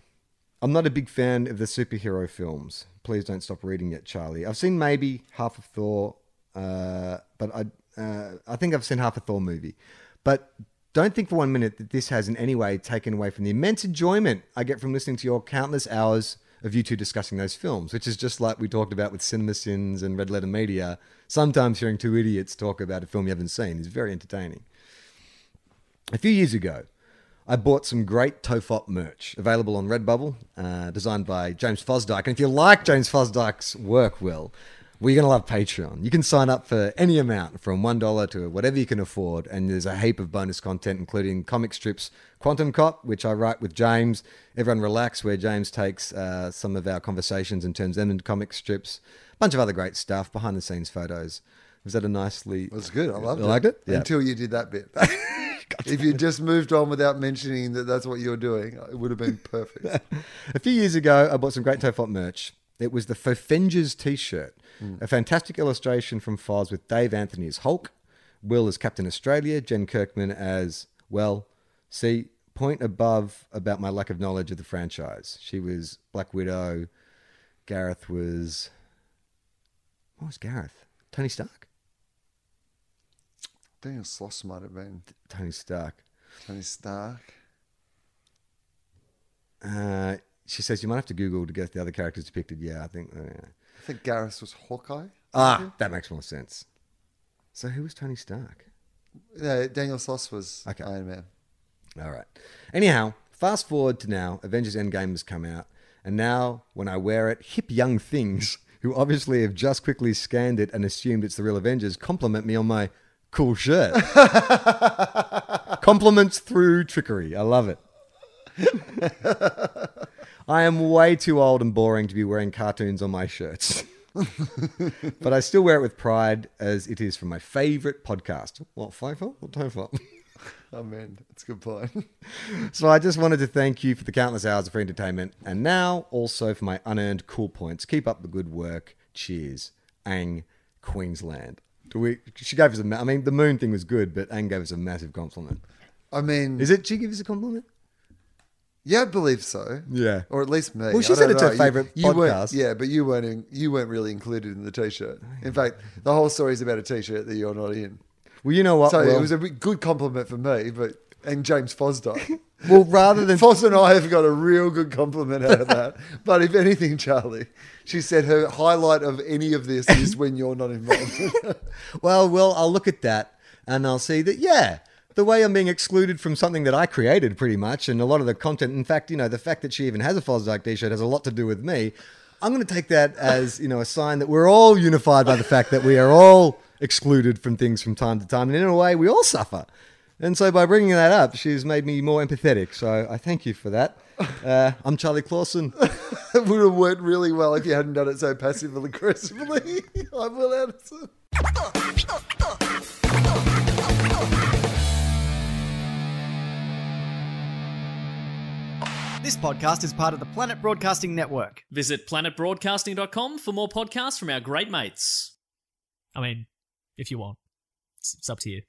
I'm not a big fan of the superhero films. Please don't stop reading yet, Charlie. I've seen maybe half of Thor, uh, but I, uh, I think I've seen half a Thor movie. But don't think for one minute that this has in any way taken away from the immense enjoyment I get from listening to your countless hours of you two discussing those films, which is just like we talked about with CinemaSins and Red Letter Media. Sometimes hearing two idiots talk about a film you haven't seen is very entertaining. A few years ago, I bought some great TOFOP merch available on Redbubble, uh, designed by James Fosdyke. And if you like James Fosdyke's work, Wil, well, you're going to love Patreon. You can sign up for any amount from $1 to whatever you can afford. And there's a heap of bonus content, including comic strips, Quantum Cop, which I write with James, Everyone Relax, where James takes uh, some of our conversations and turns them into comic strips, a bunch of other great stuff, behind the scenes photos. Was that a nicely. It was good. I loved it. You it. liked it? Yeah. Until you did that bit. if you just moved on without mentioning that that's what you're doing, it would have been perfect. A few years ago, I bought some great TOFOP merch. It was the Fofengers t-shirt, hmm. a fantastic illustration from Foz with Dave Anthony as Hulk, Wil as Captain Australia, Jen Kirkman as, well, see, point above about my lack of knowledge of the franchise. She was Black Widow. Gareth was... What was Gareth? Tony Stark? Think Sloss might have been Tony Stark. Tony Stark. Uh, she says you might have to Google to get the other characters depicted. Yeah, I think. uh. I think Gareth was Hawkeye. Ah, that makes more sense. So who was Tony Stark? No, Daniel Sloss was Okay. Iron Man. All right. Anyhow, fast forward to now. Avengers Endgame has come out, and now when I wear it, hip young things who obviously have just quickly scanned it and assumed it's the real Avengers compliment me on my cool shirt. Compliments through trickery. I love it. I am way too old and boring to be wearing cartoons on my shirts. but I still wear it with pride as it is from my favorite podcast. What, FIFO or TOFOP? Oh man, that's a good point. So I just wanted to thank you for the countless hours of free entertainment and now also for my unearned cool points. Keep up the good work. Cheers. Ang, Queensland. Do we, she gave us a, I mean, the moon thing was good, but Anne gave us a massive compliment. I mean, Is it, she give us a compliment? yeah, I believe so. Yeah. or at least me. Well, she said it's her know. You- favourite you podcast. Yeah, but you weren't. In, you weren't really included in the t-shirt. In fact, the whole story is about a t-shirt that you're not in. Well, you know what? So well, it was a good compliment for me, but and James Fosdyke. well, rather than Foz and I have got a real good compliment out of that. But if anything, Charlie, she said her highlight of any of this is when you're not involved. Well, well, I'll look at that and I'll see that, yeah, the way I'm being excluded from something that I created pretty much, and a lot of the content, in fact, you know, the fact that she even has a Fosdyke t shirt has a lot to do with me. I'm going to take that as, you know, a sign that we're all unified by the fact that we are all excluded from things from time to time. And in a way, we all suffer. And so by bringing that up, she's made me more empathetic. So I thank you for that. Uh, I'm Charlie Clausen. it would have worked really well if you hadn't done it so passively aggressively. I'm Wil Anderson. This podcast is part of the Planet Broadcasting Network. Visit planetbroadcasting.com for more podcasts from our great mates. I mean, if you want, it's, it's up to you.